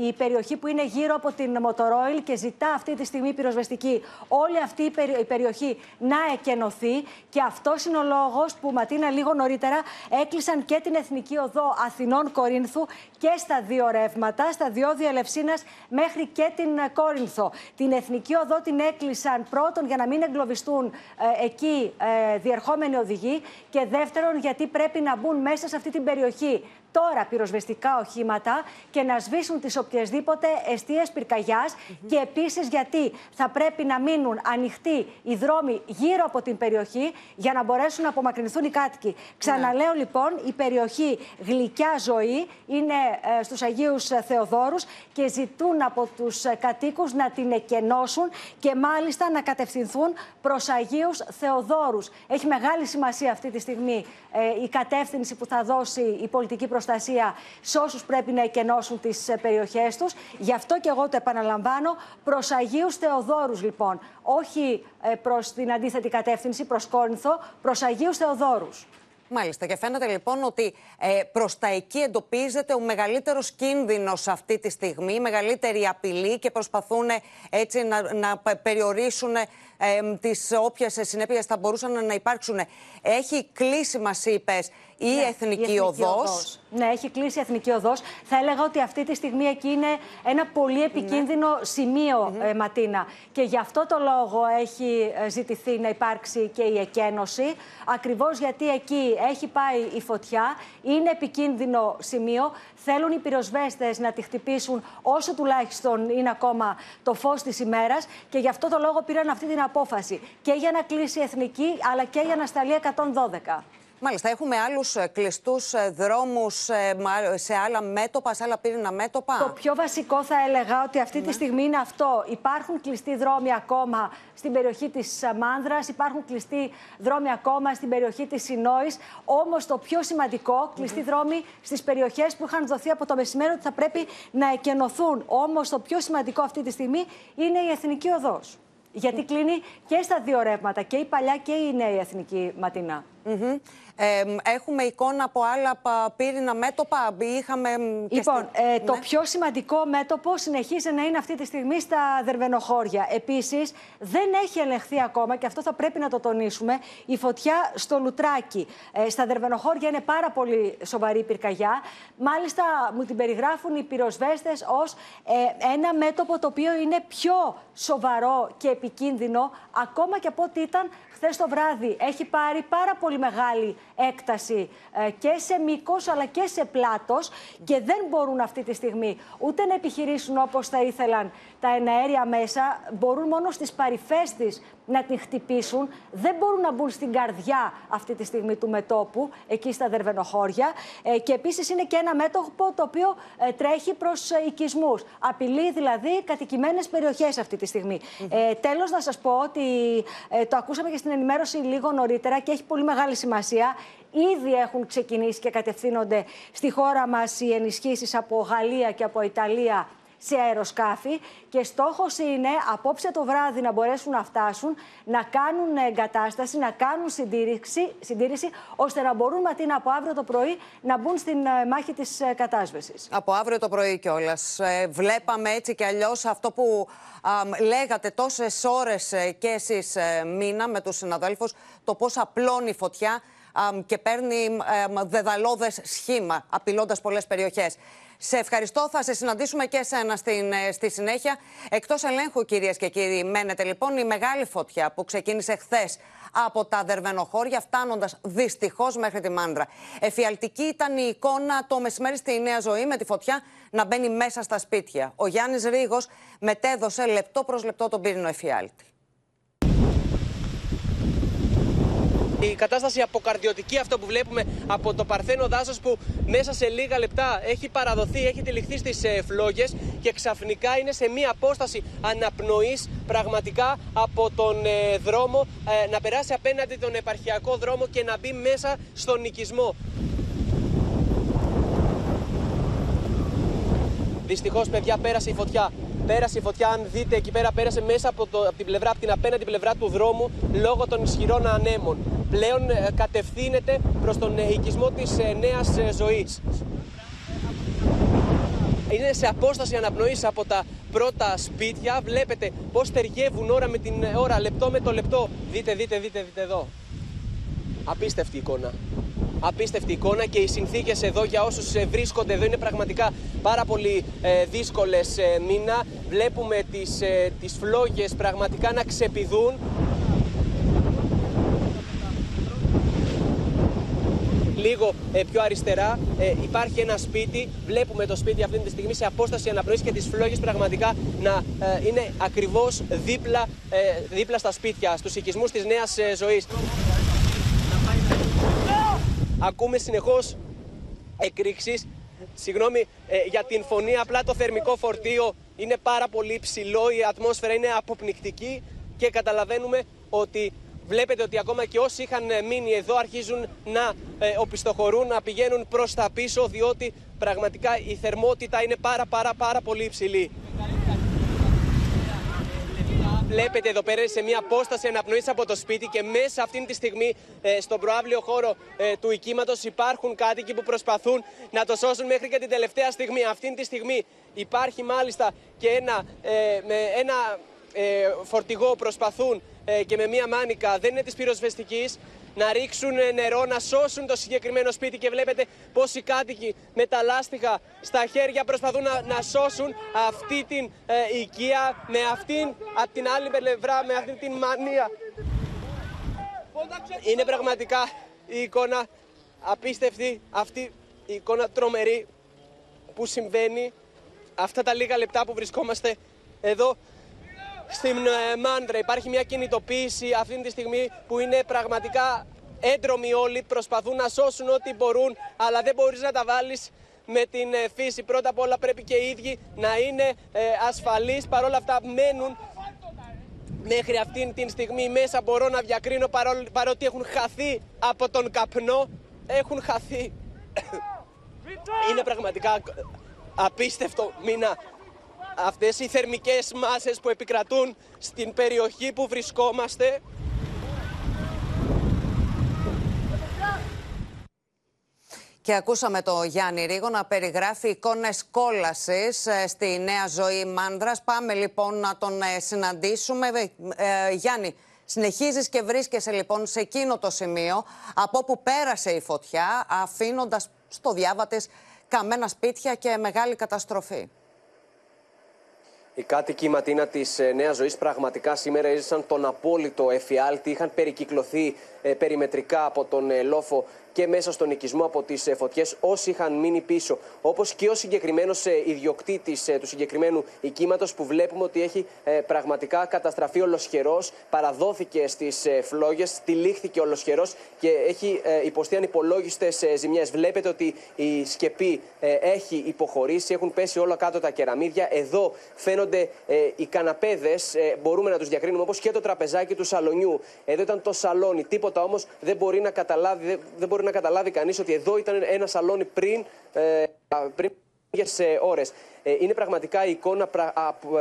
ε, η περιοχή που είναι γύρω από την Μοτορόιλ και ζητά αυτή τη στιγμή πυροσβεστική όλη αυτή η, η περιοχή να εκενωθεί και αυτός είναι ο λόγος που Ματίνα λίγο νωρίτερα έκλεισαν και την Εθνική Οδό Αθηνών Κορίνθου και στα δύο ρεύματα, στα διόδια Ελευσίνας μέχρι και την ε, Κόρινθο. Την Εθνική Οδό την έκλεισαν πρώτον για να μην εγκλωβιστούν ε, εκεί ε, διερχόμενοι οδηγοί και δεύτερον γιατί πρέπει να μπουν μέσα σε αυτή την περιοχή τώρα πυροσβεστικά οχήματα και να σβήσουν τις οποιασδήποτε αιστείε πυρκαγιάς. Και επίσης γιατί θα πρέπει να μείνουν ανοιχτοί οι δρόμοι γύρω από την περιοχή για να μπορέσουν να απομακρυνθούν οι κάτοικοι. Ξαναλέω λοιπόν, η περιοχή γλυκιά ζωή είναι ε, στους Αγίους Θεοδόρους και ζητούν από τους κατοίκους να την εκενώσουν και μάλιστα να κατευθυνθούν προς Αγίους Θεοδόρους. Έχει μεγάλη σημασία αυτή τη στιγμή ε, η κατεύθυνση που θα δώσει η πολιτική προστασία σε όσους πρέπει να εκενώσουν τις ε, περιοχές τους. Γι' αυτό και εγώ το επαναλαμβάνω προς Αγίους Θεοδόρους, λοιπόν. Όχι ε, προς την αντίθετη κατεύθυνση, προς Κόρινθο, προς Αγίους Θεοδόρους. Μάλιστα. Και φαίνεται λοιπόν ότι ε, προς τα εκεί εντοπίζεται ο μεγαλύτερος κίνδυνος αυτή τη στιγμή, η μεγαλύτερη απειλή και προσπαθούν έτσι να, να περιορίσουν ε, τις όποιες συνέπειες θα μπορούσαν να υπάρξουν. Έχει κλείσει, μας είπες, η, ναι, εθνική, εθνική οδός. Ναι, έχει κλείσει η Εθνική Οδός. Θα έλεγα ότι αυτή τη στιγμή εκεί είναι ένα πολύ ναι. επικίνδυνο σημείο, ε, Ματίνα. Και γι' αυτό το λόγο έχει ε, ζητηθεί να υπάρξει και η εκένωση. Ακριβώς γιατί εκεί έχει πάει η φωτιά, είναι επικίνδυνο σημείο. Θέλουν οι πυροσβέστες να τη χτυπήσουν όσο τουλάχιστον είναι ακόμα το φως της ημέρας. Και γι' αυτό το λόγο πήραν αυτή την απόφαση. Και για να κλείσει η Εθνική, αλλά και για να σταλεί 112. Μάλιστα, έχουμε άλλους ε, κλειστούς ε, δρόμους ε, σε άλλα μέτωπα, σε άλλα πύρινα μέτωπα; Το πιο βασικό θα έλεγα ότι αυτή τη ναι. στιγμή είναι αυτό. Υπάρχουν κλειστοί δρόμοι ακόμα στην περιοχή της Μάνδρας, υπάρχουν κλειστοί δρόμοι ακόμα στην περιοχή της Σινόη. Όμως το πιο σημαντικό, κλειστοί δρόμοι στις περιοχές που είχαν δοθεί από το μεσημέρι ότι θα πρέπει να εκενωθούν. Όμως το πιο σημαντικό αυτή τη στιγμή είναι η Εθνική Οδός. Γιατί κλείνει και στα δύο ρεύματα, και η παλιά και η νέα εθνική ματινά. Ε, έχουμε εικόνα από άλλα πύρινα μέτωπα. Είχαμε λοιπόν, ε, το ναι. πιο σημαντικό μέτωπο συνεχίζει να είναι αυτή τη στιγμή στα δερβενοχώρια. Επίσης, δεν έχει ελεγχθεί ακόμα, και αυτό θα πρέπει να το τονίσουμε, η φωτιά στο Λουτράκι. Ε, στα δερβενοχώρια είναι πάρα πολύ σοβαρή πυρκαγιά. Μάλιστα, μου την περιγράφουν οι πυροσβέστες ως ε, ένα μέτωπο το οποίο είναι πιο σοβαρό και επικίνδυνο ακόμα και από ό,τι ήταν χθες το βράδυ. Έχει πάρει πάρα πολύ μεγάλη έκταση ε, και σε μήκος αλλά και σε πλάτος και δεν μπορούν αυτή τη στιγμή ούτε να επιχειρήσουν όπως θα ήθελαν τα εναέρια μέσα, μπορούν μόνο στις παρυφές της να την χτυπήσουν. Δεν μπορούν να μπουν στην καρδιά αυτή τη στιγμή του μετόπου, εκεί στα δερβενοχώρια. Ε, και επίσης είναι και ένα μέτωπο το οποίο ε, τρέχει προς ε, οικισμούς. Απειλεί δηλαδή κατοικημένες περιοχές αυτή τη στιγμή. Ε, Τέλος, να σας πω ότι το ακούσαμε και στην ενημέρωση λίγο νωρίτερα και έχει πολύ μεγάλη σημασία. Ήδη έχουν ξεκινήσει και κατευθύνονται στη χώρα μας οι ενισχύσεις από Γαλλία και από Ιταλία σε αεροσκάφη και στόχος είναι απόψε το βράδυ να μπορέσουν να φτάσουν, να κάνουν εγκατάσταση, να κάνουν συντήρηση, συντήρηση ώστε να μπορούν Ματίνα από αύριο το πρωί να μπουν στην ε, μάχη της ε, κατάσβεσης. Από αύριο το πρωί κιόλας. Ε, βλέπαμε έτσι κι αλλιώς αυτό που λέγατε τόσες ώρες και εσείς μήνα με τους συναδέλφους, το πώς απλώνει η φωτιά και παίρνει δεδαλώδες σχήμα, απειλώντας πολλές περιοχές. Σε ευχαριστώ. Θα σε συναντήσουμε και εσένα στην, ε, στη συνέχεια. Εκτός ελέγχου, κυρίες και κύριοι, μένεται λοιπόν η μεγάλη φωτιά που ξεκίνησε χθες από τα δερβενοχώρια, φτάνοντας δυστυχώς μέχρι τη μάντρα. Εφιαλτική ήταν η εικόνα το μεσημέρι στη Νέα Ζωή με τη φωτιά να μπαίνει μέσα στα σπίτια. Ο Γιάννης Ρίγο μετέδωσε λεπτό προς λεπτό τον πύρινο εφιάλτη. Η κατάσταση αποκαρδιωτική, αυτό που βλέπουμε από το παρθένο δάσος που μέσα σε λίγα λεπτά έχει παραδοθεί, έχει τυλιχθεί στις ε, φλόγες και ξαφνικά είναι σε μία απόσταση αναπνοής πραγματικά από τον ε, δρόμο ε, να περάσει απέναντι τον επαρχιακό δρόμο και να μπει μέσα στον οικισμό. Δυστυχώς, παιδιά, πέρασε η φωτιά. Πέρασε η φωτιά, αν δείτε εκεί πέρα, πέρασε μέσα από, το, από την πλευρά, από την απέναντι πλευρά του δρόμου λόγω των ισχυρών ανέμων. Πλέον ε, κατευθύνεται προς τον ε, οικισμό της ε, νέας ζωής. Είναι σε απόσταση αναπνοής από τα πρώτα σπίτια. Βλέπετε πώς ταιριεύουν ώρα με την ώρα, λεπτό με το λεπτό. Δείτε, δείτε, δείτε, δείτε εδώ. Απίστευτη εικόνα απίστευτη εικόνα και οι συνθήκες εδώ για όσους ε, βρίσκονται εδώ είναι πραγματικά πάρα πολύ ε, δύσκολες ε, μήνα. Βλέπουμε τις, ε, τις φλόγες πραγματικά να ξεπηδούν. Λίγο ε, πιο αριστερά υπάρχει ένα σπίτι. Βλέπουμε το σπίτι αυτή τη στιγμή σε απόσταση αναπνοής και τις φλόγες πραγματικά να είναι ακριβώς δίπλα, δίπλα στα σπίτια, στους οικισμούς της νέας ζωής. Ακούμε συνεχώς εκρήξεις. Συγγνώμη ε, για την φωνή, απλά το θερμικό φορτίο είναι πάρα πολύ ψηλό, η ατμόσφαιρα είναι αποπνικτική και καταλαβαίνουμε ότι βλέπετε ότι ακόμα και όσοι είχαν μείνει εδώ αρχίζουν να ε, οπισθοχωρούν, να πηγαίνουν προς τα πίσω διότι πραγματικά η θερμότητα είναι πάρα πάρα πάρα πολύ υψηλή. Βλέπετε εδώ πέρα σε μια απόσταση αναπνοής από το σπίτι και μέσα αυτή τη στιγμή ε, στον προάβλιο χώρο ε, του οικήματο υπάρχουν κάτοικοι που προσπαθούν να το σώσουν μέχρι και την τελευταία στιγμή. Αυτή τη στιγμή υπάρχει μάλιστα και ένα, ε, με ένα φορτηγό προσπαθούν και με μία μάνικα, δεν είναι της πυροσβεστικής, να ρίξουν νερό, να σώσουν το συγκεκριμένο σπίτι και βλέπετε πώς οι κάτοικοι με τα λάστιχα στα χέρια προσπαθούν να, να σώσουν αυτή την ε, οικία με αυτήν από την άλλη πλευρά, με αυτή την μανία. Είναι πραγματικά η εικόνα απίστευτη, αυτή η εικόνα τρομερή που συμβαίνει αυτά τα λίγα λεπτά που βρισκόμαστε εδώ στην ε, Μάντρα. Υπάρχει μια κινητοποίηση αυτή τη στιγμή που είναι πραγματικά έντρομοι όλοι. Προσπαθούν να σώσουν ό,τι μπορούν, αλλά δεν μπορείς να τα βάλεις με την ε, φύση. Πρώτα απ' όλα πρέπει και οι ίδιοι να είναι ε, ασφαλείς. Παρ' όλα αυτά μένουν μέχρι αυτήν την στιγμή μέσα. Μπορώ να διακρίνω παρότι έχουν χαθεί από τον καπνό. Έχουν χαθεί. Είναι πραγματικά απίστευτο μήνα αυτές οι θερμικές μάσες που επικρατούν στην περιοχή που βρισκόμαστε. Και ακούσαμε το Γιάννη Ρίγο να περιγράφει εικόνες κόλασης ε, στη νέα ζωή Μάνδρας. Πάμε λοιπόν να τον ε, συναντήσουμε. Ε, Γιάννη, συνεχίζεις και βρίσκεσαι λοιπόν σε εκείνο το σημείο από όπου πέρασε η φωτιά αφήνοντας στο διάβα καμένα σπίτια και μεγάλη καταστροφή. Οι κάτοικοι Ματίνα της ε, Νέας Ζωής πραγματικά σήμερα έζησαν τον απόλυτο εφιάλτη. Είχαν περικυκλωθεί ε, περιμετρικά από τον ε, λόφο και μέσα στον οικισμό από τις φωτιές όσοι είχαν μείνει πίσω. Όπως και ο συγκεκριμένος ιδιοκτήτης του συγκεκριμένου οικήματος που βλέπουμε ότι έχει πραγματικά καταστραφεί ολοσχερός, παραδόθηκε στις φλόγες, τυλίχθηκε ολοσχερός και έχει υποστεί ανυπολόγιστες ζημιές. Βλέπετε ότι η σκεπή έχει υποχωρήσει, έχουν πέσει όλα κάτω τα κεραμίδια. Εδώ φαίνονται οι καναπέδες, μπορούμε να τους διακρίνουμε όπως και το τραπεζάκι του σαλονιού. Εδώ ήταν το σαλόνι, τίποτα όμως δεν μπορεί να καταλάβει, δεν μπορεί να καταλάβει κανείς ότι εδώ ήταν ένα σαλόνι πριν, ε, πριν λίγες ώρες. Ε, είναι πραγματικά η εικόνα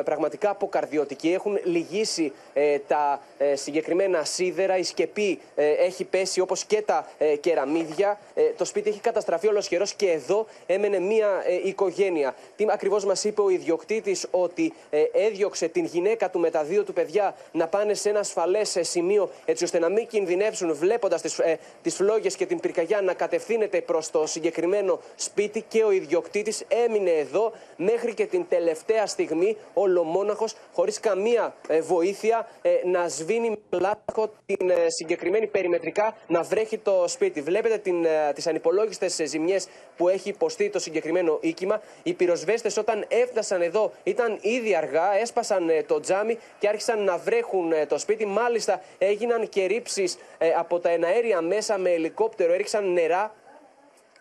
πραγματικά αποκαρδιωτική. Έχουν λυγίσει ε, τα ε, συγκεκριμένα σίδερα, η σκεπή έχει πέσει όπως και τα κεραμίδια. Το σπίτι έχει καταστραφεί ολοσχερός και εδώ έμενε μία οικογένεια. Τι ακριβώς μας είπε ο ιδιοκτήτης; Ότι έδιωξε την γυναίκα του με τα δύο του παιδιά να πάνε σε ένα ασφαλές σημείο έτσι ώστε να μην κινδυνεύσουν βλέποντας τις, τις φλόγες και την πυρκαγιά να κατευθύνεται προς το συγκεκριμένο σπίτι και ο ιδιοκτήτης έμεινε εδώ μέχρι και την τελευταία στιγμή ολομόναχος χωρίς καμία ε, βοήθεια ε, να σβήνει με λάθος την ε, συγκεκριμένη περιμετρικά να βρέχει το σπίτι. Βλέπετε την, τις ανυπολόγιστες ζημιές που έχει υποστεί το συγκεκριμένο οίκημα. Οι πυροσβέστες όταν έφτασαν εδώ ήταν ήδη αργά, έσπασαν το τζάμι και άρχισαν να βρέχουν το σπίτι. Μάλιστα έγιναν και ρήψεις από τα εναέρια μέσα με ελικόπτερο, έριξαν νερά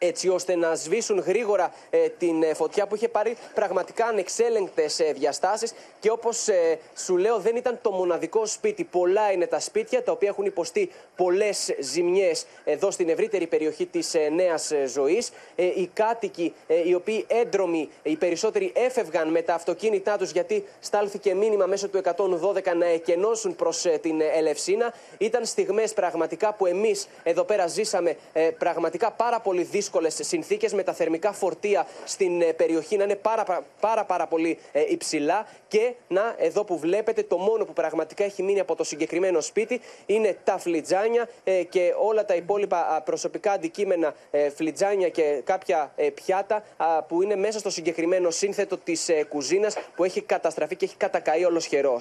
έτσι ώστε να σβήσουν γρήγορα ε, την ε, φωτιά που είχε πάρει πραγματικά ανεξέλεγκτες ε, διαστάσεις. Και όπως ε, σου λέω, δεν ήταν το μοναδικό σπίτι. Πολλά είναι τα σπίτια τα οποία έχουν υποστεί πολλές ζημιές εδώ στην ευρύτερη περιοχή της ε, νέας ζωής. οι κάτοικοι, οι οποίοι έντρομοι, οι περισσότεροι έφευγαν με τα αυτοκίνητά τους γιατί στάλθηκε μήνυμα μέσω του 112 να εκενώσουν προς την Ελευσίνα. Ήταν στιγμές πραγματικά που εμείς εδώ πέρα ζήσαμε πραγματικά πάρα πολύ δύσκολα δύσκολες συνθήκες με τα θερμικά φορτία στην ε, περιοχή να είναι πάρα, πάρα, πάρα πολύ ε, υψηλά. Και να, εδώ που βλέπετε, το μόνο που πραγματικά έχει μείνει από το συγκεκριμένο σπίτι είναι τα φλιτζάνια ε, και όλα τα υπόλοιπα προσωπικά αντικείμενα, φλιτζάνια και κάποια πιάτα που είναι μέσα στο συγκεκριμένο σύνθετο της κουζίνας που έχει καταστραφεί και έχει κατακαεί ολοσχερό.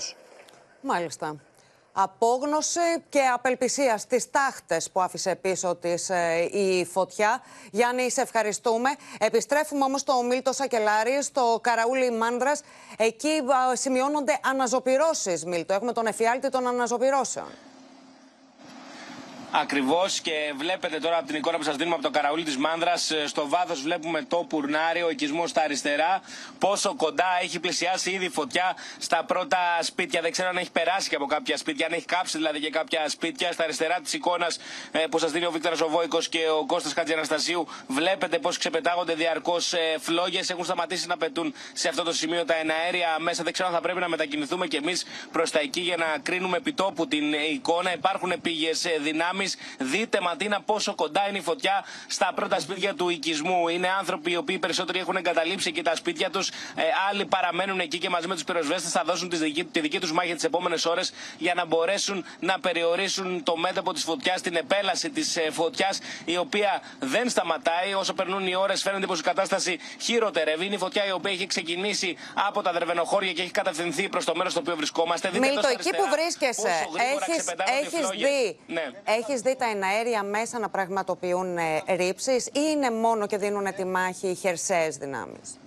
Μάλιστα απόγνωση και απελπισία στις τάχτες που άφησε πίσω της ε, η φωτιά. Γιάννη, σε ευχαριστούμε. Επιστρέφουμε όμως στο Μίλτο Σακελάρη, στο Καραούλι Μάνδρας. Εκεί ε, σημειώνονται αναζωπυρώσεις, Μίλτο. Έχουμε τον εφιάλτη των αναζωπυρώσεων. Ακριβώς και βλέπετε τώρα από την εικόνα που σας δίνουμε από το καραούλι της Μάνδρας, ε, στο βάθος βλέπουμε το πουρνάρι, ο οικισμός στα αριστερά. Πόσο κοντά έχει πλησιάσει ήδη η φωτιά στα πρώτα σπίτια. Δεν ξέρω αν έχει περάσει και από κάποια σπίτια, αν έχει κάψει δηλαδή και κάποια σπίτια. Στα αριστερά της εικόνας ε, που σας δίνει ο Βίκτορας Οβόικο και ο Κώστας Χατζιαναστασίου, βλέπετε πώς ξεπετάγονται διαρκώς ε, φλόγες. Έχουν σταματήσει να πετούν σε αυτό το σημείο τα εναέρια μέσα. Δεν ξέρω αν θα πρέπει να μετακινηθούμε κι εμείς προς τα εκεί για να κρίνουμε επιτόπου την εικόνα. Υπάρχουν πήγε δυνάμεις Δείτε, Ματίνα, πόσο κοντά είναι η φωτιά στα πρώτα σπίτια του οικισμού. Είναι άνθρωποι οι οποίοι περισσότεροι έχουν εγκαταλείψει και τα σπίτια τους. Ε, άλλοι παραμένουν εκεί και μαζί με τους πυροσβέστες θα δώσουν τη δική, τη δική τους μάχη τις επόμενες ώρες για να μπορέσουν να περιορίσουν το μέτωπο της φωτιάς, την επέλαση της ε, φωτιάς, η οποία δεν σταματάει. Όσο περνούν οι ώρες, φαίνεται πως η κατάσταση χειροτερεύει. Είναι η φωτιά η οποία έχει ξεκινήσει από τα δρεβενοχώρια και έχει κατευθυνθεί προς το μέρος στο οποίο βρισκόμαστε. Μίλτο, εκεί που βρίσκεσαι, έχει δει, ναι έχεις δει τα εναέρια μέσα να πραγματοποιούν ε, ρήψεις ή είναι μόνο και δίνουν τη μάχη οι χερσαίες δυνάμεις;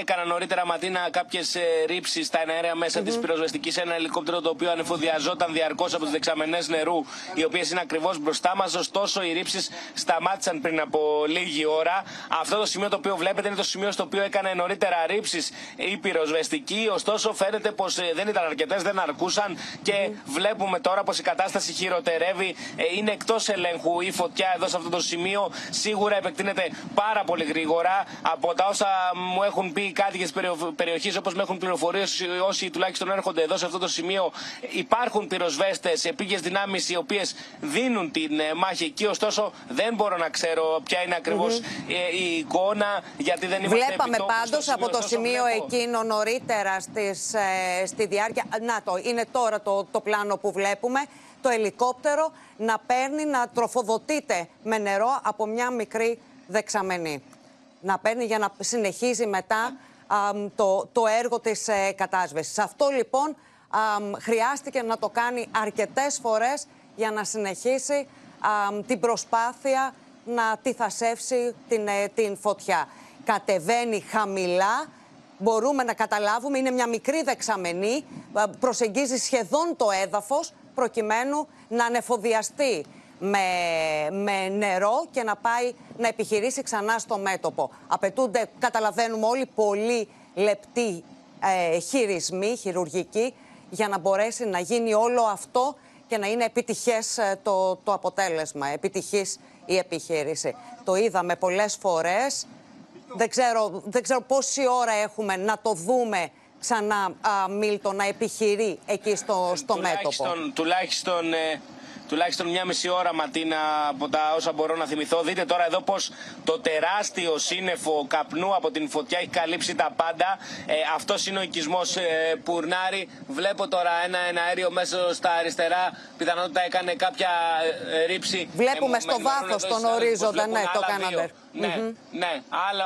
Έκανα νωρίτερα Ματίνα κάποιες ε, ρήψεις στα εναέρια μέσα mm -hmm. της πυροσβεστικής. Ένα ελικόπτερο το οποίο ανεφοδιαζόταν διαρκώς από τι δεξαμενές νερού, οι οποίες είναι ακριβώς μπροστά μας. Ωστόσο, οι ρήψεις σταμάτησαν πριν από λίγη ώρα. Αυτό το σημείο το οποίο βλέπετε είναι το σημείο στο οποίο έκανε νωρίτερα ρήψεις η πυροσβεστική. Ωστόσο, φαίνεται πως ε, δεν ήταν αρκετές, δεν αρκούσαν και mm -hmm. βλέπουμε τώρα πως η κατάσταση χειροτερεύει. Ε, είναι εκτός ελέγχου η φωτιά εδώ σε αυτό το σημείο. Σίγουρα επεκτείνεται πάρα πολύ γρήγορα από τα όσα μου έχουν πει οι κάτοικε περιοχής, όπως με έχουν πληροφορήσει όσοι τουλάχιστον έρχονται εδώ σε αυτό το σημείο, υπάρχουν πυροσβέστες, επίγειε δυνάμεις οι οποίες δίνουν την ε, μάχη εκεί. Ωστόσο, δεν μπορώ να ξέρω ποια είναι ακριβώς ε, η εικόνα, γιατί δεν είμαστε Βλέπαμε πάντως από το σημείο εκείνο νωρίτερα στις, ε, στη διάρκεια. Να το, είναι τώρα το, το πλάνο που βλέπουμε. Το ελικόπτερο να παίρνει, να τροφοδοτείται με νερό από μια μικρή δεξαμενή να παίρνει για να συνεχίζει μετά το, το έργο της ε, κατάσβεσης. Αυτό λοιπόν χρειάστηκε να το κάνει αρκετές φορές για να συνεχίσει την προσπάθεια να τυθασεύσει την, ε, την φωτιά. Κατεβαίνει χαμηλά, μπορούμε να καταλάβουμε, είναι μια μικρή δεξαμενή, προσεγγίζει σχεδόν το έδαφος προκειμένου να ανεφοδιαστεί με, με νερό και να πάει να επιχειρήσει ξανά στο μέτωπο. Απαιτούνται, καταλαβαίνουμε όλοι, πολύ λεπτοί ε, χειρισμοί, χειρουργικοί, για να μπορέσει να γίνει όλο αυτό και να είναι επιτυχές ε, το, το αποτέλεσμα, επιτυχής η επιχείρηση. Το είδαμε πολλές φορές δεν ξέρω, δεν ξέρω πόση ώρα έχουμε να το δούμε ξανά, α, Μίλτο, να επιχειρεί εκεί στο, στο μέτωπο. Τουλάχιστον ε, τουλάχιστον μια μισή ώρα ματίνα από τα όσα μπορώ να θυμηθώ. Δείτε τώρα εδώ πώ το τεράστιο σύννεφο καπνού από την φωτιά έχει καλύψει τα πάντα. Ε, Αυτός είναι ο οικισμός ε, Πουρνάρη. Βλέπω τώρα ένα, ένα αέριο μέσα στα αριστερά. Πιθανότητα έκανε κάποια ε, ρήψη. Βλέπουμε ε, στο βάθος τον ορίζοντα, ναι, το Καναντέρ. Ναι, ναι. Άλλο,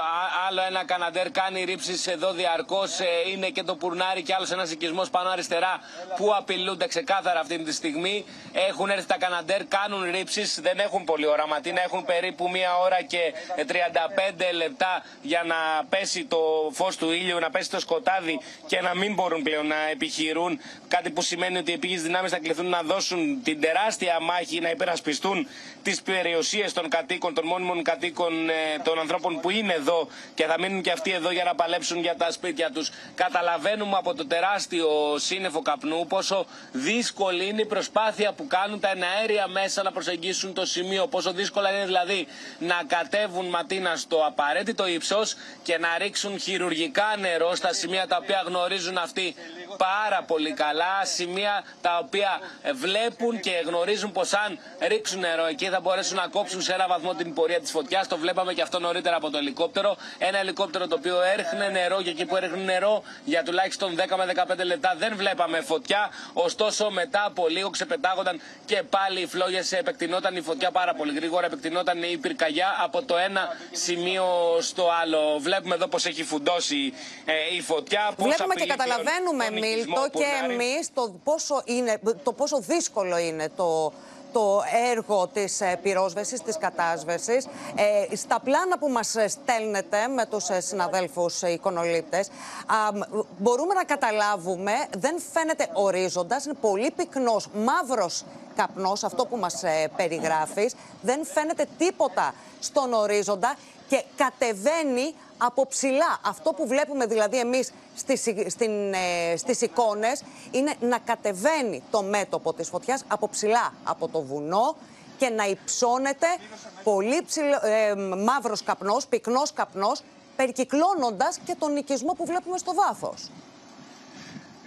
άλλο ένα Καναντέρ κάνει ρήψεις εδώ διαρκώς. Ε, είναι και το Πουρνάρι και άλλος ένας οικισμός πάνω αριστερά που απειλούνται ξεκάθαρα αυτή τη στιγμή. Έχουν έρθει τα Καναντέρ, κάνουν ρήψεις. Δεν έχουν πολύ οραματίνα. Έχουν περίπου μία ώρα και 35 λεπτά για να πέσει το φως του ήλιου, να πέσει το σκοτάδι και να μην μπορούν πλέον να επιχειρούν. Κάτι που σημαίνει ότι οι επίγειες δυνάμεις θα κληθούν να δώσουν την τεράστια μάχη να υπερασπιστούν τις περιουσίες των κατοίκων, των μόνιμων κατοίκων ε, των ανθρώπων που είναι εδώ και θα μείνουν και αυτοί εδώ για να παλέψουν για τα σπίτια τους. Καταλαβαίνουμε από το τεράστιο σύννεφο καπνού πόσο δύσκολη είναι η προσπάθεια που κάνουν τα εναέρια μέσα να προσεγγίσουν το σημείο. Πόσο δύσκολα είναι δηλαδή να κατέβουν ματίνα στο απαραίτητο ύψος και να ρίξουν χειρουργικά νερό στα σημεία τα οποία γνωρίζουν αυτοί πάρα πολύ καλά. Σημεία τα οποία βλέπουν και γνωρίζουν πως αν ρίξουν νερό εκεί θα μπορέσουν να κόψουν σε ένα βαθμό την πορεία της φωτιάς. Το βλέπαμε και αυτό νωρίτερα από το ελικόπτερο. Ένα ελικόπτερο το οποίο έρχνε νερό και εκεί που έρχνε νερό για τουλάχιστον 10 με 15 λεπτά δεν βλέπαμε φωτιά. Ωστόσο μετά από λίγο ξεπετάγονταν και πάλι οι φλόγες, επεκτηνόταν η φωτιά πάρα πολύ γρήγορα, επεκτηνόταν η πυρκαγιά από το ένα σημείο στο άλλο. Βλέπουμε εδώ πώ έχει φουντώσει ε, η φωτιά. Βλέπουμε και καταλαβαίνουμε, Μίλτο, και εμείς το, το πόσο δύσκολο είναι το το έργο της ε, πυρόσβεσης, της κατάσβεσης. Ε, στα πλάνα που μας στέλνετε με τους ε, συναδέλφους εικονολήπτες, μπορούμε να καταλάβουμε, δεν φαίνεται ορίζοντας, είναι πολύ πυκνός, μαύρος καπνός, αυτό που μας περιγράφεις. Δεν φαίνεται τίποτα στον ορίζοντα και κατεβαίνει από ψηλά. Αυτό που βλέπουμε δηλαδή εμείς στις, στην, ε, στις εικόνες είναι να κατεβαίνει το μέτωπο της φωτιάς από ψηλά από το βουνό και να υψώνεται πολύ ψηλό, ε, μαύρος καπνός, πυκνός καπνός, περικυκλώνοντας και τον οικισμό που βλέπουμε στο βάθος.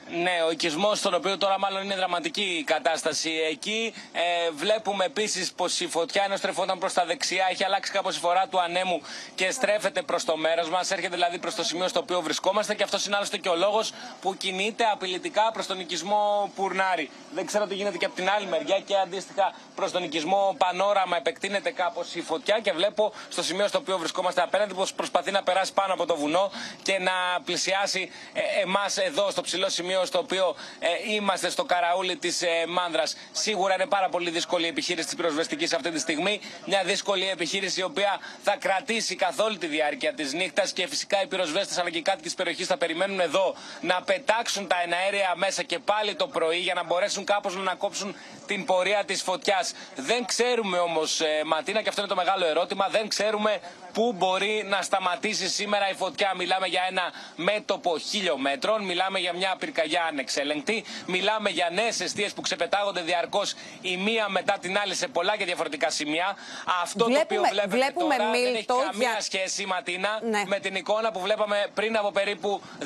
Ναι, ο οικισμός, στον οποίο τώρα μάλλον είναι δραματική η κατάσταση εκεί. Ε, βλέπουμε επίσης πως η φωτιά ενώ στρεφόταν προς τα δεξιά έχει αλλάξει κάπως η φορά του ανέμου και στρέφεται προς το μέρος μας. Έρχεται δηλαδή προς το σημείο στο οποίο βρισκόμαστε και αυτός είναι άλλωστε και ο λόγος που κινείται απειλητικά προς τον οικισμό Πουρνάρι. Δεν ξέρω τι γίνεται και από την άλλη μεριά και αντίστοιχα προς τον οικισμό Πανόραμα επεκτείνεται κάπως η φωτιά και βλέπω στο σημείο στο οποίο βρισκόμαστε απέναντι πως προσπαθεί να περάσει πάνω από το βουνό και να πλησιάσει ε, εμάς εδώ στο ψηλό σημείο στο οποίο ε, είμαστε στο καραούλι της ε, Μάνδρας. Σίγουρα είναι πάρα πολύ δύσκολη η επιχείρηση της πυροσβεστικής αυτή τη στιγμή. Μια δύσκολη επιχείρηση η οποία θα κρατήσει καθ' όλη τη διάρκεια της νύχτας και φυσικά οι πυροσβέστες αλλά και οι κάτοικοι της περιοχής θα περιμένουν εδώ να πετάξουν τα εναέρια μέσα και πάλι το πρωί για να μπορέσουν κάπως να ανακόψουν την πορεία της φωτιάς. Δεν ξέρουμε όμως, ε, Ματίνα, και αυτό είναι το μεγάλο ερώτημα, δεν ξέρουμε πού μπορεί να σταματήσει σήμερα η φωτιά; Μιλάμε για ένα μέτωπο χιλιόμετρων, μιλάμε για μια πυρκαγιά ανεξέλεγκτη, μιλάμε για νέες αιστείες που ξεπετάγονται διαρκώς η μία μετά την άλλη σε πολλά και διαφορετικά σημεία. Αυτό βλέπουμε, το οποίο βλέπετε βλέπουμε τώρα Μίλτο, δεν έχει καμία για... σχέση, Ματίνα, ναι. με την εικόνα που βλέπαμε πριν από περίπου 10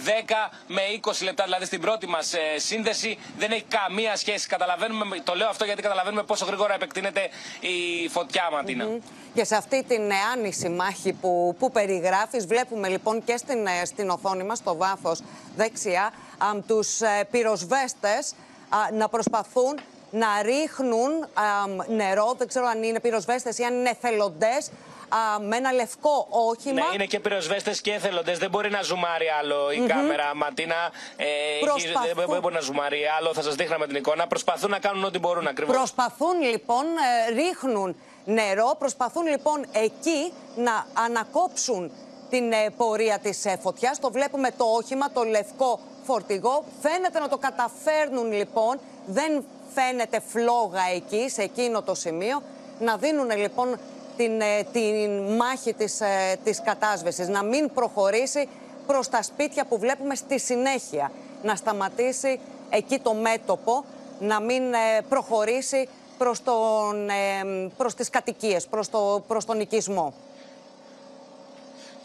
με 20 λεπτά, δηλαδή στην πρώτη μας ε, σύνδεση. Δεν έχει καμία σχέση. Καταλαβαίνουμε, το λέω αυτό γιατί καταλαβαίνουμε πόσο γρήγορα επεκτείνεται η φωτιά, Ματίνα. Mm -hmm. Και σε αυτή την άνηση μάχη που, που περιγράφεις, βλέπουμε λοιπόν και στην, ε, στην οθόνη μας, στο βάθος δεξιά, α, τους ε, πυροσβέστες να προσπαθούν να ρίχνουν νερό, δεν ξέρω αν είναι πυροσβέστες ή αν είναι εθελοντές, με ένα λευκό όχημα. Ναι, είναι και πυροσβέστες και εθελοντές. Δεν μπορεί να ζουμάρει άλλο η κάμερα. Ματίνα, ε, δεν μπορεί να ζουμάρει άλλο. Θα σας δείχνα με την εικόνα. Προσπαθούν να κάνουν ό,τι μπορούν ακριβώς. Προσπαθούν λοιπόν, ε, ρίχνουν νερό. Προσπαθούν λοιπόν εκεί να ανακόψουν την ε, πορεία της ε, φωτιάς. Το βλέπουμε το όχημα, το λευκό φορτηγό. Φαίνεται να το καταφέρνουν λοιπόν. Δεν φαίνεται φλόγα εκεί, σε εκείνο το σημείο. Να δίνουν λοιπόν την, ε, την μάχη της, της κατάσβεσης. Να μην προχωρήσει προς τα σπίτια που βλέπουμε στη συνέχεια. Να σταματήσει εκεί το μέτωπο, να μην προχωρήσει προς, τον, προς τις κατοικίες, προς, το, προς τον οικισμό.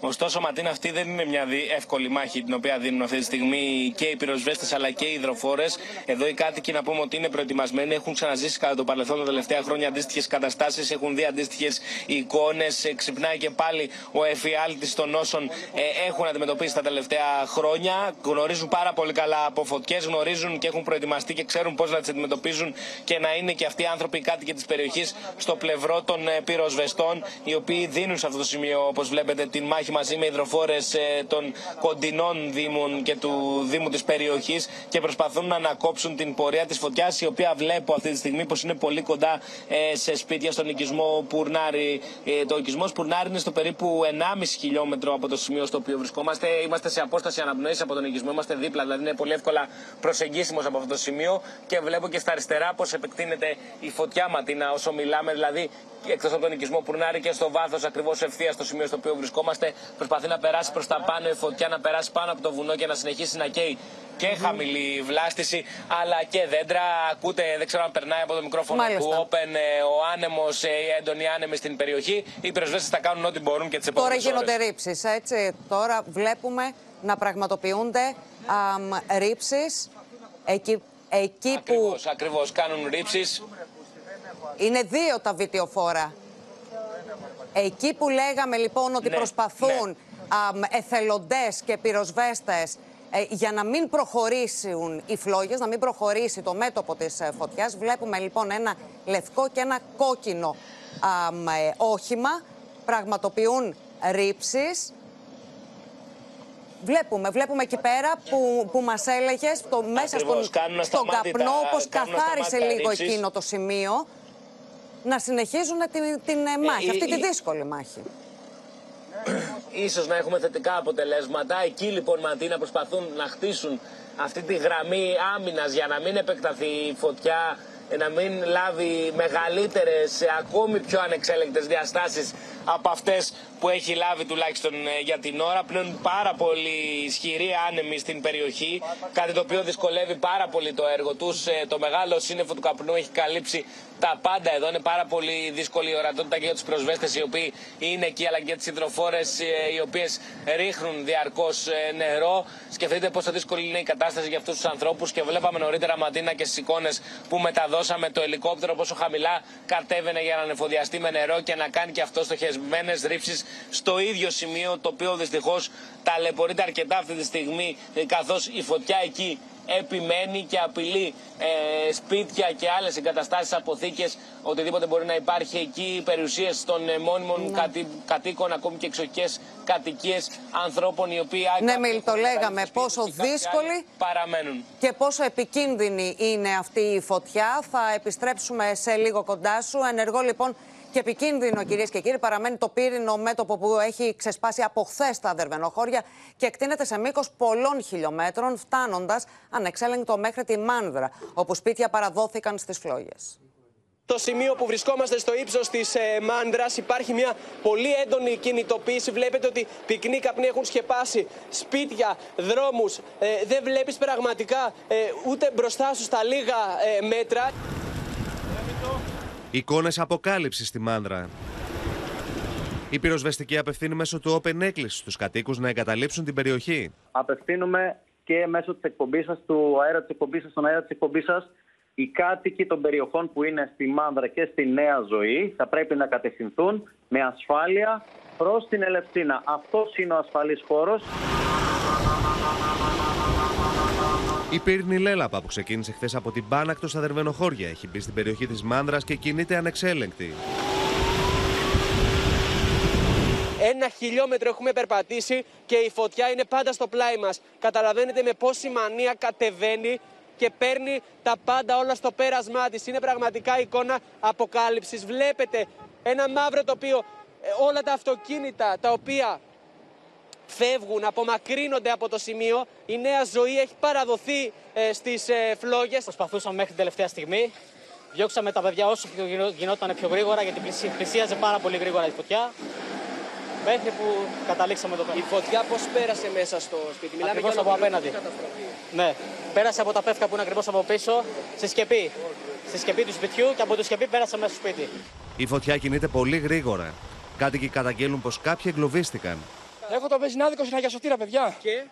Ωστόσο, Ματίνα, αυτή δεν είναι μια εύκολη μάχη την οποία δίνουν αυτή τη στιγμή και οι πυροσβέστες αλλά και οι υδροφόρες. Εδώ οι κάτοικοι να πούμε ότι είναι προετοιμασμένοι, έχουν ξαναζήσει κατά το παρελθόν τα τελευταία χρόνια αντίστοιχες καταστάσεις, έχουν δει αντίστοιχες εικόνες. Ξυπνάει και πάλι ο εφιάλτης των όσων ε, έχουν αντιμετωπίσει τα τελευταία χρόνια. Γνωρίζουν πάρα πολύ καλά από φωτιές, γνωρίζουν και έχουν προετοιμαστεί και ξέρουν πώς να τις αντιμετωπίζουν και να είναι και αυτοί οι άνθρωποι κάτοικοι της περιοχής στο πλευρό των ε, πυροσβεστών, οι οποίοι δίνουν σε αυτό το σημείο, όπως βλέπετε, την μάχη μαζί με υδροφόρες ε, των κοντινών Δήμων και του Δήμου της περιοχής και προσπαθούν να ανακόψουν την πορεία της φωτιάς, η οποία βλέπω αυτή τη στιγμή πως είναι πολύ κοντά ε, σε σπίτια στον οικισμό Πουρνάρι. Το οικισμός Πουρνάρι είναι στο περίπου 1,5 χιλιόμετρο από το σημείο στο οποίο βρισκόμαστε. Είμαστε σε απόσταση αναπνοής από τον οικισμό, είμαστε δίπλα, δηλαδή είναι πολύ εύκολα προσεγγίσιμος από αυτό το σημείο και βλέπω και στα αριστερά πώ επεκτείνεται η φωτιά ματίνα όσο μιλάμε, δηλαδή εκτός από τον οικισμό Πουρνάρη και στο βάθος ακριβώς ευθείας στο σημείο στο οποίο βρισκόμαστε. Προσπαθεί να περάσει προς τα πάνω η φωτιά, να περάσει πάνω από το βουνό και να συνεχίσει να καίει και χαμηλή βλάστηση, αλλά και δέντρα. Ακούτε, δεν ξέρω αν περνάει από το μικρόφωνο του Open ε, ο άνεμος, ε, οι έντονοι άνεμοι στην περιοχή. Οι πυροσβέστες θα κάνουν ό,τι μπορούν και τις επόμενες Τώρα γίνονται ρήψεις, έτσι. Τώρα βλέπουμε να πραγματοποιούνται ρήψεις εκεί, εκεί ακριβώς, που. Ακριβώς, κάνουν ρήψεις. Είναι δύο τα βιτιοφόρα. Εκεί που λέγαμε λοιπόν ότι ναι, προσπαθούν ναι. εθελοντές και πυροσβέστες ε, για να μην προχωρήσουν οι φλόγες, να μην προχωρήσει το μέτωπο της ε, φωτιάς, βλέπουμε λοιπόν ένα λευκό και ένα κόκκινο ε, όχημα, πραγματοποιούν ρήψεις. Βλέπουμε, βλέπουμε εκεί πέρα που, που μας έλεγες το, μέσα στον, στον καπνό, όπως καθάρισε λίγο εκείνο το σημείο να συνεχίζουν την, την ε, μάχη, αυτή τη δύσκολη μάχη. Ίσως να έχουμε θετικά αποτελέσματα. Εκεί λοιπόν Ματίνα προσπαθούν να χτίσουν αυτή τη γραμμή άμυνας για να μην επεκταθεί η φωτιά να μην λάβει μεγαλύτερες, ακόμη πιο ανεξέλεγκτες διαστάσεις από αυτές που έχει λάβει τουλάχιστον ε, για την ώρα. Πλέον πάρα πολύ ισχυρή άνεμη στην περιοχή, κάτι το οποίο δυσκολεύει πάρα πολύ το έργο τους. Ε, το μεγάλο σύννεφο του καπνού έχει καλύψει τα πάντα εδώ. Είναι πάρα πολύ δύσκολη η ορατότητα και για τους προσβέστε οι οποίοι είναι εκεί, αλλά και για τις υδροφόρε ε, οι οποίες ρίχνουν διαρκώς νερό. Σκεφτείτε πόσο δύσκολη είναι η κατάσταση για αυτούς τους ανθρώπους και βλέπαμε νωρίτερα Ματίνα και στις εικόνες που μεταδώσαμε το ελικόπτερο πόσο χαμηλά κατέβαινε για να ανεφοδιαστεί με νερό και να κάνει και αυτό στοχεσμένε ρήψεις στο ίδιο σημείο το οποίο δυστυχώς ταλαιπωρείται αρκετά αυτή τη στιγμή καθώς η φωτιά εκεί επιμένει και απειλεί ε, σπίτια και άλλες εγκαταστάσεις, αποθήκες, οτιδήποτε μπορεί να υπάρχει εκεί, περιουσίες των ε, μόνιμων ναι. κατή, κατοίκων, ακόμη και εξοχικέ κατοικίες ανθρώπων οι οποίοι. Ναι, Μιλ, το λέγαμε πόσο δύσκολη παραμένουν. Και πόσο επικίνδυνη είναι αυτή η φωτιά. Θα επιστρέψουμε σε λίγο κοντά σου. Ενεργό λοιπόν και επικίνδυνο, κυρίες και κύριοι, παραμένει το πύρινο μέτωπο που έχει ξεσπάσει από χθες τα Δερβενοχώρια και εκτείνεται σε μήκος πολλών χιλιόμετρων, φτάνοντας ανεξέλεγκτο μέχρι τη Μάνδρα, όπου σπίτια παραδόθηκαν στις φλόγες. Το σημείο που βρισκόμαστε στο ύψος της ε, Μάνδρας υπάρχει μια πολύ έντονη κινητοποίηση. Βλέπετε ότι πυκνοί καπνοί έχουν σκεπάσει σπίτια, δρόμους. Ε, δεν βλέπεις πραγματικά ε, ούτε μπροστά σου στα λίγα ε, μέτρα. Εικόνες αποκάλυψης στη Μάνδρα. Η πυροσβεστική απευθύνει μέσω του Open έκκληση στους κατοίκους να εγκαταλείψουν την περιοχή. Απευθύνουμε και μέσω της εκπομπής σας, του αέρα της εκπομπής σας, στον αέρα της εκπομπής σας, οι κάτοικοι των περιοχών που είναι στη Μάνδρα και στη Νέα Ζωή θα πρέπει να κατευθυνθούν με ασφάλεια προς την Ελευθίνα. Αυτός είναι ο ασφαλής χώρος. Η πύρνη Λέλαπα που ξεκίνησε χθες από την Πάνακτο στα Δερβενοχώρια έχει μπει στην περιοχή της Μάνδρας και κινείται ανεξέλεγκτη. Ένα χιλιόμετρο έχουμε περπατήσει και η φωτιά είναι πάντα στο πλάι μας. Καταλαβαίνετε με πόση μανία κατεβαίνει και παίρνει τα πάντα όλα στο πέρασμά της. Είναι πραγματικά εικόνα αποκάλυψης. Βλέπετε ένα μαύρο τοπίο, ε, όλα τα αυτοκίνητα τα οποία φεύγουν, απομακρύνονται από το σημείο. Η νέα ζωή έχει παραδοθεί ε, στις ε, φλόγες. Προσπαθούσαμε μέχρι την τελευταία στιγμή. Διώξαμε τα παιδιά όσο πιο γινόταν πιο γρήγορα γιατί πλησίαζε πάρα πολύ γρήγορα η φωτιά. Μέχρι που καταλήξαμε εδώ πέρα. Η φωτιά πώς πέρασε μέσα στο σπίτι, Μιλάμε ακριβώς από απέναντι. Ναι, πέρασε από τα πεύκα που είναι ακριβώς από πίσω στη σκεπή. Στη σκεπή του σπιτιού και από το σκεπή πέρασε μέσα στο σπίτι. Η φωτιά κινείται πολύ γρήγορα. Κάτοικοι καταγγέλνουν πως κάποιοι εγκλωβίστηκαν Έχω το βεζινάδικο στην Αγία Σωτήρα, παιδιά. Και;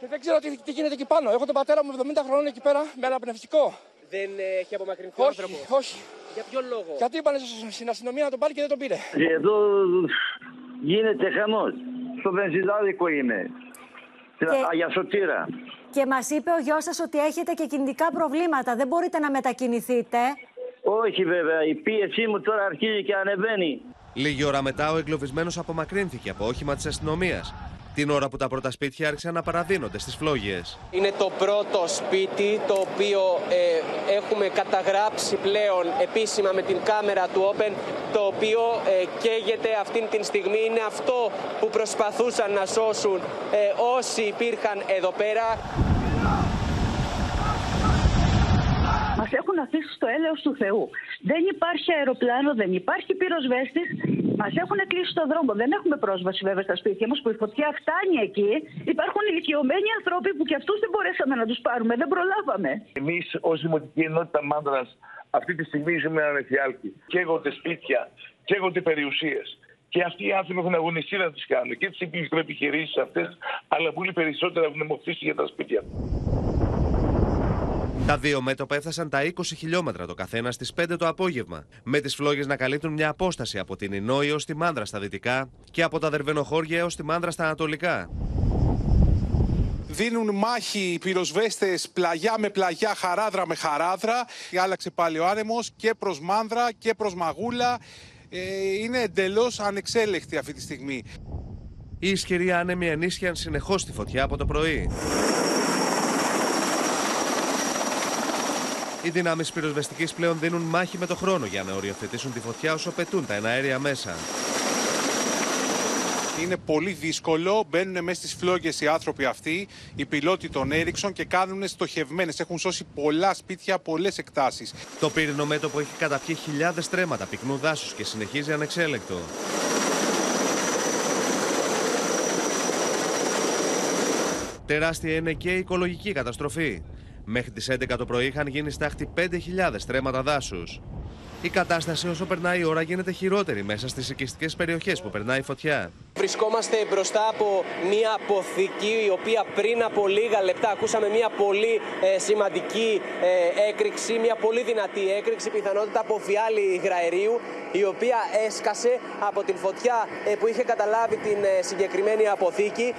Και δεν ξέρω τι, τι γίνεται εκεί πάνω. Έχω τον πατέρα μου 70 χρόνων εκεί πέρα με αναπνευστικό. Δεν ε, έχει απομακρυνθεί ο Όχι, άνθρωπος; όχι. Για ποιο λόγο; Γιατί είπανε στο- στην αστυνομία να τον πάρει και δεν τον πήρε; Εδώ γίνεται χαμός. Στο βενζινάδικο είμαι. Στην Και- Αγία Σωτήρα. Και μας είπε ο γιος σας ότι έχετε και κινητικά προβλήματα. Δεν μπορείτε να μετακινηθείτε. Όχι βέβαια, η πίεσή μου τώρα αρχίζει και ανεβαίνει. Λίγη ώρα μετά, ο εγκλωβισμένος απομακρύνθηκε από όχημα της αστυνομίας. Την ώρα που τα πρώτα σπίτια άρχισαν να παραδίνονται στις φλόγες. Είναι το πρώτο σπίτι το οποίο ε, έχουμε καταγράψει πλέον επίσημα με την κάμερα του Open το οποίο ε, καίγεται αυτήν την στιγμή. Είναι αυτό που προσπαθούσαν να σώσουν ε, όσοι υπήρχαν εδώ πέρα. Μα έχουν αφήσει στο έλεος του Θεού. Δεν υπάρχει αεροπλάνο, δεν υπάρχει πυροσβέστης. Μας έχουν κλείσει το δρόμο. Δεν έχουμε πρόσβαση βέβαια στα σπίτια μας που η φωτιά φτάνει εκεί. Υπάρχουν ηλικιωμένοι άνθρωποι που και αυτούς δεν μπορέσαμε να τους πάρουμε. Δεν προλάβαμε. Εμείς ως Δημοτική Ενότητα Μάνδρα αυτή τη στιγμή ζούμε έναν εφιάλτη. Καίγονται σπίτια, καίγονται περιουσίες. Και αυτοί οι άνθρωποι έχουν αγωνιστεί να τις κάνουν. Και τις επιχειρήσει αυτές, αλλά πολύ περισσότερα έχουν μοχθήσει για τα σπίτια. Τα δύο μέτωπα έφτασαν τα 20 χιλιόμετρα το καθένα στις 5 το απόγευμα, με τις φλόγες να καλύπτουν μια απόσταση από την Ινόη έω τη Μάνδρα στα δυτικά και από τα Δερβενοχώρια έω τη Μάνδρα στα ανατολικά. Δίνουν μάχη οι πυροσβέστες πλαγιά με πλαγιά, χαράδρα με χαράδρα. Άλλαξε πάλι ο άνεμος και προς Μάνδρα και προς Μαγούλα. Ε, είναι εντελώς ανεξέλεκτη αυτή τη στιγμή. Οι ισχυροί άνεμοι ενίσχυαν συνεχώς τη φωτιά από το πρωί. Οι δυνάμεις πυροσβεστικής πλέον δίνουν μάχη με το χρόνο για να οριοθετήσουν τη φωτιά όσο πετούν τα εναέρια μέσα. Είναι πολύ δύσκολο. Μπαίνουν μέσα στις φλόγες οι άνθρωποι αυτοί, οι πιλότοι των Έριξον και κάνουν στοχευμένες. Έχουν σώσει πολλά σπίτια, πολλές εκτάσεις. Το πύρινο μέτωπο έχει καταπιεί χιλιάδες τρέματα πυκνού δάσους και συνεχίζει ανεξέλεκτο. Τεράστια είναι και η οικολογική καταστροφή. Μέχρι τις 11 το πρωί είχαν γίνει στάχτη 5.000 τρέματα δάσους. Η κατάσταση όσο περνάει η ώρα γίνεται χειρότερη μέσα στις οικιστικές περιοχές που περνάει η φωτιά. Βρισκόμαστε μπροστά από μια αποθήκη η οποία πριν από λίγα λεπτά ακούσαμε μια πολύ ε, σημαντική ε, έκρηξη, μια πολύ δυνατή έκρηξη πιθανότητα από φιάλη υγραερίου η οποία έσκασε από την φωτιά ε, που είχε καταλάβει την ε, συγκεκριμένη αποθήκη.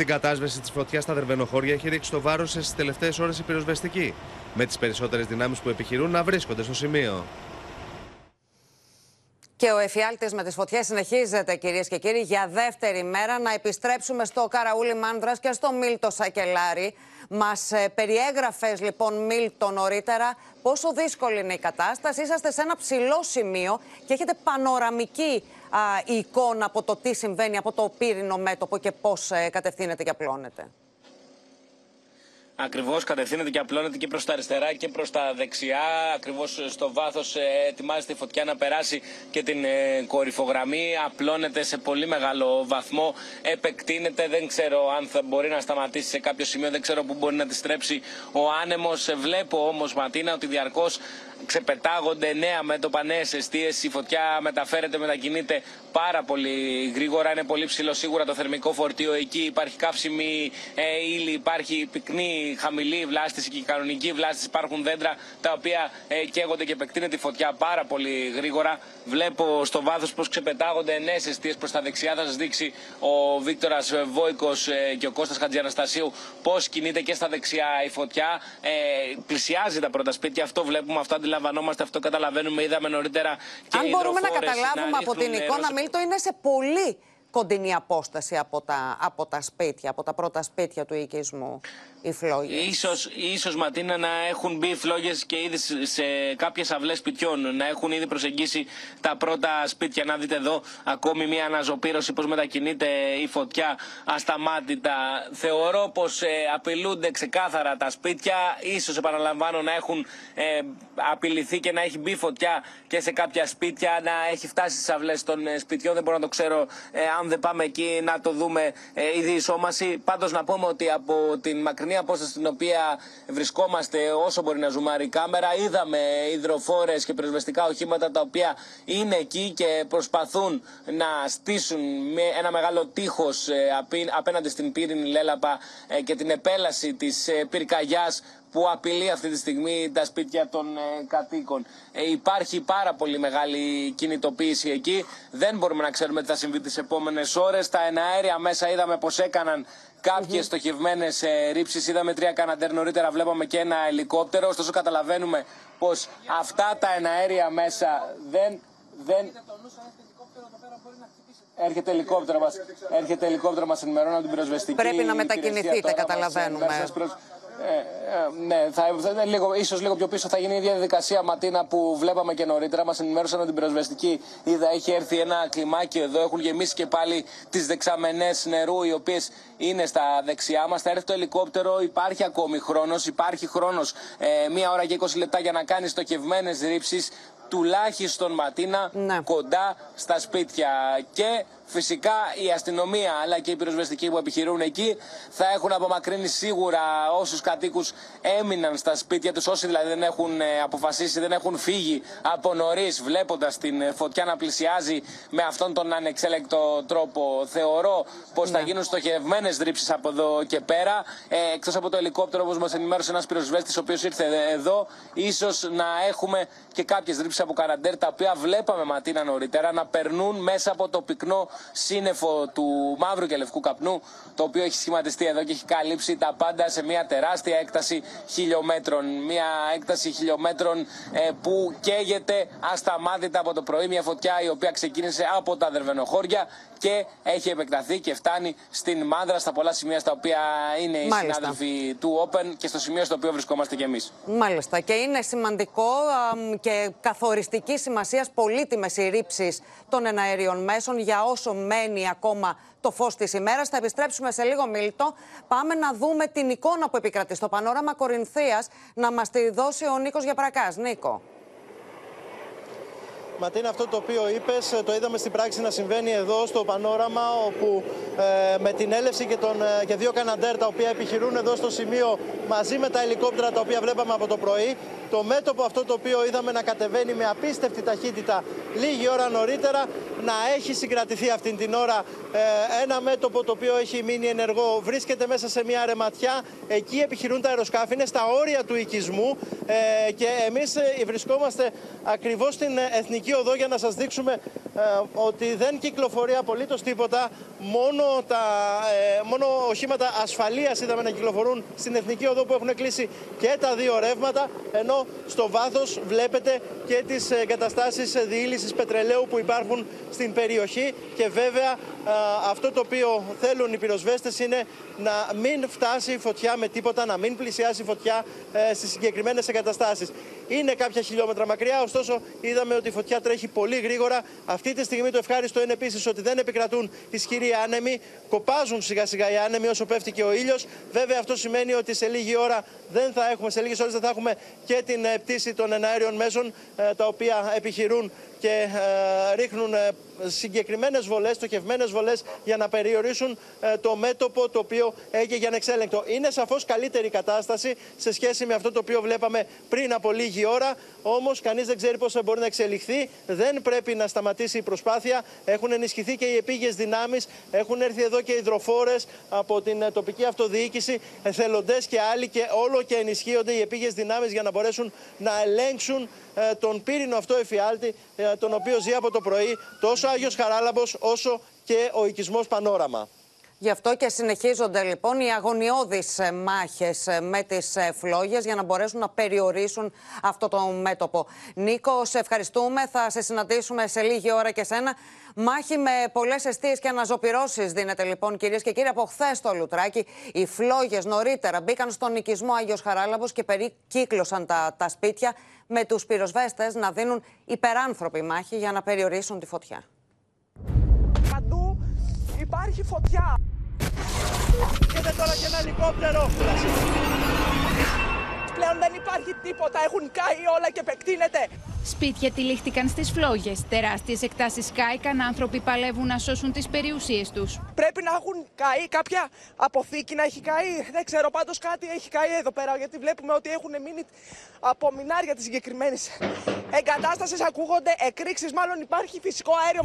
Στην κατάσβεση της φωτιάς στα Δερβενοχώρια έχει ρίξει το βάρος στις τελευταίες ώρες η πυροσβεστική, με τις περισσότερες δυνάμεις που επιχειρούν να βρίσκονται στο σημείο. Και ο εφιάλτης με τις φωτιές συνεχίζεται, κυρίες και κύριοι, για δεύτερη μέρα. Να επιστρέψουμε στο Καραούλι Μάνδρας και στο Μίλτο Σακελάρη. Μας περιέγραφες λοιπόν, Μίλτο, νωρίτερα πόσο δύσκολη είναι η κατάσταση. Είσαστε σε ένα ψηλό σημείο και έχετε πανοραμική α, εικόνα από το τι συμβαίνει από το πύρινο μέτωπο και πώς κατευθύνεται και απλώνεται. Ακριβώς κατευθύνεται και απλώνεται και προς τα αριστερά και προς τα δεξιά. Ακριβώς στο βάθος ετοιμάζεται η φωτιά να περάσει και την ε, κορυφογραμμή. Απλώνεται σε πολύ μεγάλο βαθμό. Επεκτείνεται. Δεν ξέρω αν θα μπορεί να σταματήσει σε κάποιο σημείο. Δεν ξέρω πού μπορεί να τη στρέψει ο άνεμος. Βλέπω όμως, Ματίνα, ότι διαρκώς ξεπετάγονται νέα μέτωπα, νέε αιστείε. Η φωτιά μεταφέρεται, μετακινείται πάρα πολύ γρήγορα. Είναι πολύ ψηλό σίγουρα το θερμικό φορτίο εκεί. Υπάρχει καύσιμη ε, ύλη, υπάρχει πυκνή χαμηλή βλάστηση και κανονική βλάστηση. Υπάρχουν δέντρα τα οποία ε, καίγονται και επεκτείνεται η φωτιά πάρα πολύ γρήγορα. Βλέπω στο βάθος πώς ξεπετάγονται νέες αιστείε προς τα δεξιά. Θα σας δείξει ο Βίκτορας Βόικος ε, και ο Κώστας Χατζιαναστασίου πώς κινείται και στα δεξιά η φωτιά. Ε, πλησιάζει τα πρώτα σπίτια. Αυτό βλέπουμε, αυτό αντιλαμβανόμαστε, αυτό καταλαβαίνουμε. Είδαμε νωρίτερα και Αν μπορούμε να υδροφόρες καταλάβουμε από την ρίχνουν εικόνα, νερό σε- Μίλτο, είναι σε πολύ κοντινή απόσταση από τα, από τα σπίτια, από τα πρώτα σπίτια του οικισμού, οι φλόγες. Ίσως, ίσως Ματίνα να έχουν μπει φλόγες και ήδη σε- σε κάποιες αυλές σπιτιών, να έχουν ήδη προσεγγίσει τα πρώτα σπίτια. Να δείτε εδώ ακόμη μια αναζωπήρωση πώς μετακινείται η φωτιά ασταμάτητα. Θεωρώ πως ε, απειλούνται ξεκάθαρα τα σπίτια. Ίσως επαναλαμβάνω να έχουν ε, απειληθεί και να έχει μπει φωτιά και σε κάποια σπίτια, να έχει φτάσει στις αυλές των ε, σπιτιών. Δεν μπορώ να το ξέρω ε, αν δεν πάμε εκεί να το δούμε ε, η διεισόμαση. Πάντως να πούμε ότι από την μακρινή γωνία απόσταση στην οποία βρισκόμαστε, όσο μπορεί να ζουμάρει η κάμερα, είδαμε υδροφόρες και πυροσβεστικά οχήματα τα οποία είναι εκεί και προσπαθούν να στήσουν ένα μεγάλο τείχος απέναντι στην πύρινη λέλαπα και την επέλαση της πυρκαγιάς που απειλεί αυτή τη στιγμή τα σπίτια των ε, κατοίκων. Ε, υπάρχει πάρα πολύ μεγάλη κινητοποίηση εκεί. Δεν μπορούμε να ξέρουμε τι θα συμβεί τις επόμενες ώρες. Τα εναέρια μέσα είδαμε πως έκαναν κάποιες mm-hmm. στοχευμένες ε, ρήψεις. Είδαμε τρία καναντέρ νωρίτερα, βλέπαμε και ένα ελικόπτερο. Ωστόσο, καταλαβαίνουμε πως αυτά τα εναέρια μέσα δεν. δεν... Έρχεται ελικόπτερο μας, έρχεται ελικόπτερο μας ενημερώνει από την πυροσβεστική Πρέπει να μετακινηθείτε, καταλαβαίνουμε. Ε, ε, ναι, θα, θα λίγο, ίσως λίγο πιο πίσω θα γίνει η ίδια διαδικασία Ματίνα που βλέπαμε και νωρίτερα. Μας ενημέρωσαν από την πυροσβεστική. Είδα, έχει έρθει ένα κλιμάκι εδώ. Έχουν γεμίσει και πάλι τις δεξαμενές νερού, οι οποίες είναι στα δεξιά μας. Θα έρθει το ελικόπτερο. Υπάρχει ακόμη χρόνος. Υπάρχει χρόνος ε, μία ώρα και 20 λεπτά για να κάνει στοχευμένες ρήψεις τουλάχιστον Ματίνα ναι. κοντά στα σπίτια. Και φυσικά η αστυνομία αλλά και οι πυροσβεστικοί που επιχειρούν εκεί θα έχουν απομακρύνει σίγουρα όσους κατοίκους έμειναν στα σπίτια τους, όσοι δηλαδή δεν έχουν ε, αποφασίσει, δεν έχουν φύγει από νωρίς, βλέποντας την ε, φωτιά να πλησιάζει με αυτόν τον ανεξέλεκτο τρόπο. Θεωρώ πως θα ναι. γίνουν στοχευμένες ρήψεις από εδώ και πέρα. Ε, Εκτός από το ελικόπτερο, όπως μας ενημέρωσε ένας πυροσβέστης, ο οποίος ήρθε εδώ, ίσως να έχουμε και κάποιες ρήψεις από Καραντέρ, τα οποία βλέπαμε ματίνα νωρίτερα να περνούν μέσα από το πυκνό σύννεφο του μαύρου και λευκού καπνού, το οποίο έχει σχηματιστεί εδώ και έχει καλύψει τα πάντα σε μια τεράστια έκταση χιλιόμετρων. Μια έκταση χιλιόμετρων ε, που καίγεται ασταμάτητα από το πρωί. Μια φωτιά η οποία ξεκίνησε από τα δερβενοχώρια και έχει επεκταθεί και φτάνει στην Μάνδρα, στα πολλά σημεία στα οποία είναι οι Μάλιστα. συνάδελφοι του Open και στο σημείο στο οποίο βρισκόμαστε κι εμείς. Μάλιστα. Και είναι σημαντικό και καθοριστική σημασίας πολύτιμες οι ρήψει των εναέριων μέσων για όσο μένει ακόμα το φως της ημέρας. Θα επιστρέψουμε σε λίγο, Μίλτο. Πάμε να δούμε την εικόνα που επικρατεί στο πανόραμα Κορινθίας να μας τη δώσει ο Νίκος Γιαπρακά. Νίκο. Ματίνα, αυτό το οποίο είπες, ε, το είδαμε στην πράξη να συμβαίνει εδώ στο πανόραμα, όπου ε, με την έλευση και, τον, ε, και δύο καναντέρ τα οποία επιχειρούν εδώ στο σημείο μαζί με τα ελικόπτερα τα οποία βλέπαμε από το πρωί, το μέτωπο αυτό το οποίο είδαμε να κατεβαίνει με απίστευτη ταχύτητα λίγη ώρα νωρίτερα να έχει συγκρατηθεί αυτήν την ώρα ε, ένα μέτωπο το οποίο έχει μείνει ενεργό βρίσκεται μέσα σε μια ρεματιά εκεί επιχειρούν τα αεροσκάφη είναι στα όρια του οικισμού ε, και εμείς ε, βρισκόμαστε ακριβώς στην Εθνική Οδό για να σας δείξουμε ότι δεν κυκλοφορεί απολύτως τίποτα. Μόνο, τα, μόνο οχήματα ασφαλείας είδαμε να κυκλοφορούν στην Εθνική Οδό που έχουν κλείσει και τα δύο ρεύματα ενώ στο βάθος βλέπετε και τις εγκαταστάσεις διήλυσης πετρελαίου που υπάρχουν στην περιοχή. Και βέβαια αυτό το οποίο θέλουν οι πυροσβέστες είναι να μην φτάσει η φωτιά με τίποτα, να μην πλησιάσει η φωτιά ε, στις συγκεκριμένες εγκαταστάσεις. Είναι κάποια χιλιόμετρα μακριά, ωστόσο είδαμε ότι η φωτιά τρέχει πολύ γρήγορα. Αυτή τη στιγμή το ευχάριστο είναι επίσης ότι δεν επικρατούν ισχυροί άνεμοι, κοπάζουν σιγά σιγά οι άνεμοι όσο πέφτει και ο ήλιος. Βέβαια αυτό σημαίνει ότι σε λίγη ώρα δεν θα έχουμε, σε λίγες ώρες δεν θα έχουμε και την ε, πτήση των εναέριων μέσων ε, τα οποία επιχειρούν και ε, ρίχνουν ε, συγκεκριμένες βολές, στοχευμένες βολές για να περιορίσουν ε, το μέτωπο το οποίο έγινε για ανεξέλεγκτο. Είναι σαφώς καλύτερη κατάσταση σε σχέση με αυτό το οποίο βλέπαμε πριν από λίγη ώρα, όμως κανείς δεν ξέρει πώς θα μπορεί να εξελιχθεί. Δεν πρέπει να σταματήσει η προσπάθεια. Έχουν ενισχυθεί και οι επίγειες δυνάμεις, έχουν έρθει εδώ και υδροφόρες από την τοπική αυτοδιοίκηση, εθελοντές και άλλοι και όλο και ενισχύονται οι επίγειες δυνάμεις για να μπορέσουν να ελέγξουν τον πύρινο αυτό εφιάλτη τον οποίο ζει από το πρωί τόσο ο Άγιος Χαράλαμπος όσο και ο οικισμός Πανόραμα. Γι' αυτό και συνεχίζονται λοιπόν οι αγωνιώδεις ε, μάχες ε, με τις ε, φλόγες για να μπορέσουν να περιορίσουν αυτό το μέτωπο. Νίκο, σε ευχαριστούμε. Θα σε συναντήσουμε σε λίγη ώρα και σένα. Μάχη με πολλές αιστείες και αναζωπυρώσεις δίνεται λοιπόν κυρίες και κύριοι. Από χθες το Λουτράκι οι φλόγες νωρίτερα μπήκαν στον οικισμό Άγιος Χαράλαμπος και περικύκλωσαν τα, τα σπίτια με τους πυροσβέστες να δίνουν υπεράνθρωπη μάχη για να περιορίσουν τη φωτιά. Παντού υπάρχει φωτιά. Κοίτα τώρα και ένα ελικόπτερο. πλέον δεν υπάρχει τίποτα. Έχουν καεί όλα και επεκτείνεται. Σπίτια τυλίχτηκαν στις φλόγες. Τεράστιες εκτάσεις κάηκαν. Άνθρωποι παλεύουν να σώσουν τις περιουσίες τους. Πρέπει να έχουν καεί κάποια αποθήκη να έχει καεί. Δεν ξέρω, πάντως κάτι έχει καεί εδώ πέρα. Γιατί βλέπουμε ότι έχουν μείνει από μινάρια τη συγκεκριμένη εγκατάσταση. Ακούγονται εκρήξεις. Μάλλον υπάρχει φυσικό αέριο.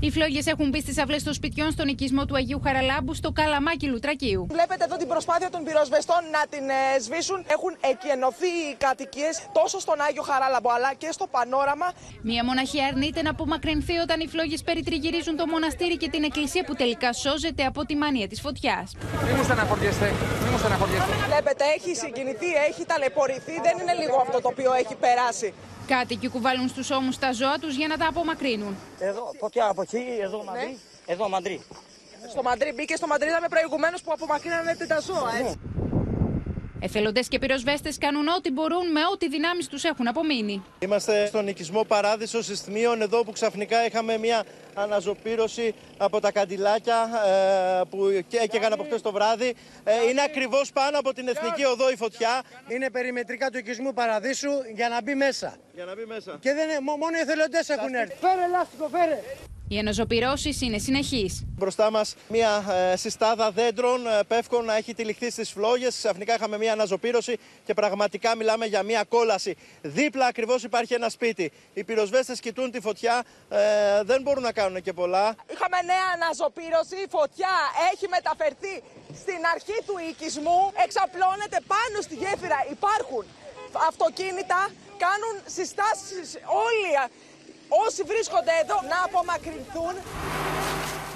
Οι φλόγες έχουν μπει στις αυλές των σπιτιών στον οικισμό του Αγίου Χαραλάμπου στο Καλαμάκι Λουτρακίου. Βλέπετε εδώ την προσπάθεια των πυροσβεστών να την ε, σβήσουν. Έχουν εκενωθεί οι κατοικίες τόσο στον Άγιο Χαράλαμπο αλλά και στο πανόραμα. Μία μοναχή αρνείται να απομακρυνθεί όταν οι φλόγες περιτριγυρίζουν το μοναστήρι και την εκκλησία που τελικά σώζεται από τη μανία της φωτιάς. Μην μου στεναχωριέστε. Μην μου στεναχωριέστε. Βλέπετε, έχει συγκινηθεί, έχει ταλαιπωρηθεί. Δεν είναι λίγο αυτό το οποίο έχει περάσει. Κάτοικοι κουβαλούν στους ώμους τα ζώα τους για να τα απομακρύνουν. Εδώ, φωτιά από εκεί, εδώ μαντρί. Ναι. Εδώ μαντρί. Στο μαντρί μπήκε, στο μαντρί είδαμε προηγουμένως που απομακρύνανε τα ζώα, έτσι. Εθελοντές και πυροσβέστες κάνουν ό,τι μπορούν με ό,τι δυνάμεις τους έχουν απομείνει. Είμαστε στον οικισμό Παράδεισος Ισθμίων, εδώ που ξαφνικά είχαμε μια αναζωπήρωση από τα καντιλάκια ε, που έκαιγαν από χτε το βράδυ. Ε, είναι ακριβώς πάνω από την Εθνική Οδό η φωτιά. Είναι περιμετρικά του οικισμού Παραδείσου για να μπει μέσα. Για να μπει μέσα. Και δεν, μόνο οι εθελοντές έχουν έρθει. Φέρε λάστιχο, φέρε. Οι αναζωπηρώσεις είναι συνεχείς. Μπροστά μας μια ε, συστάδα δέντρων ε, πεύκων να έχει τυλιχθεί στις φλόγες. Ξαφνικά είχαμε μια αναζωπήρωση και πραγματικά μιλάμε για μια κόλαση. Δίπλα ακριβώς υπάρχει ένα σπίτι. Οι πυροσβέστες κοιτούν τη φωτιά, ε, δεν μπορούν να κάνουν και πολλά. Είχαμε νέα αναζωπήρωση. Η φωτιά έχει μεταφερθεί στην αρχή του οικισμού. Εξαπλώνεται πάνω στη γέφυρα. Υπάρχουν αυτοκίνητα, κάνουν συστάσεις όλοι όσοι βρίσκονται εδώ να απομακρυνθούν.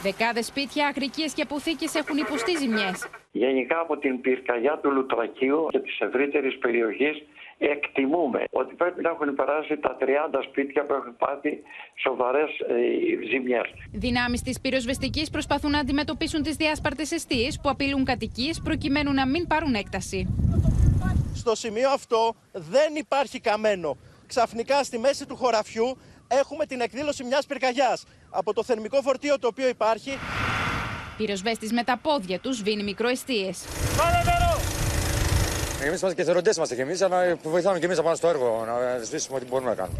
Δεκάδες σπίτια, αγρικίες και αποθήκες έχουν υποστεί ζημιές. Γενικά από την πυρκαγιά του Λουτρακίου και της ευρύτερης περιοχής εκτιμούμε ότι πρέπει να έχουν περάσει τα 30 σπίτια που έχουν πάθει σοβαρές ε, ζημιές. Δυνάμεις της πυροσβεστικής προσπαθούν να αντιμετωπίσουν τις διάσπαρτες αιστείες που απειλούν κατοικίες προκειμένου να μην πάρουν έκταση. Στο σημείο αυτό δεν υπάρχει καμένο. Ξαφνικά στη μέση του χωραφιού έχουμε την εκδήλωση μιας πυρκαγιάς. Από το θερμικό φορτίο το οποίο υπάρχει... Πυροσβέστης με τα πόδια τους σβήνει μικροαιστείες. Πάμε νερό! Εμείς είμαστε και θεροντές είμαστε και εμείς, αλλά βοηθάμε και εμείς πάνω στο έργο να σβήσουμε ό,τι μπορούμε να κάνουμε.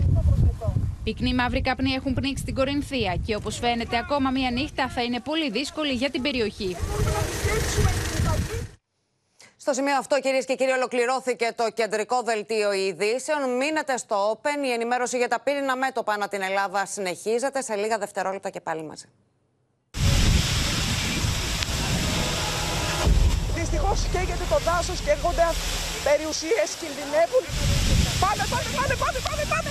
Πυκνοί μαύροι καπνοί έχουν πνίξει την Κορινθία και όπως φαίνεται ακόμα μία νύχτα θα είναι πολύ δύσκολη για την περιοχή. Στο σημείο αυτό, κυρίες και κύριοι, ολοκληρώθηκε το κεντρικό δελτίο ειδήσεων. Μείνετε στο Open. Η ενημέρωση για τα πύρινα μέτωπα ανά την Ελλάδα συνεχίζεται. Σε λίγα δευτερόλεπτα και πάλι μαζί. Δυστυχώς καίγεται το δάσος και έρχονται περιουσίες, κινδυνεύουν. Πάμε, πάμε, πάμε, πάμε, πάμε, πάμε.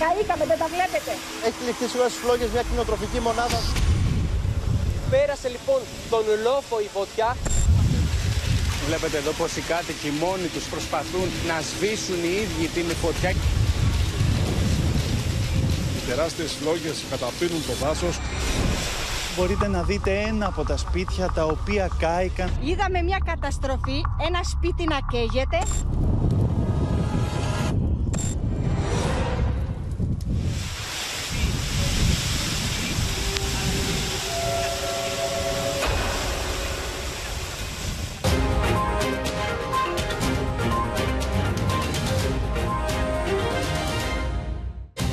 Καήκαμε, δεν τα βλέπετε. Έχει ληφθεί σήμερα στις φλόγες μια κτηνοτροφική μονάδα. Πέρασε λοιπόν τον λόφο η φωτιά. Βλέπετε εδώ πως οι κάτοικοι μόνοι τους προσπαθούν να σβήσουν οι ίδιοι την φωτιά. Οι τεράστιες φλόγες καταπίνουν το δάσος. Μπορείτε να δείτε ένα από τα σπίτια τα οποία κάηκαν. Είδαμε μια καταστροφή, ένα σπίτι να καίγεται.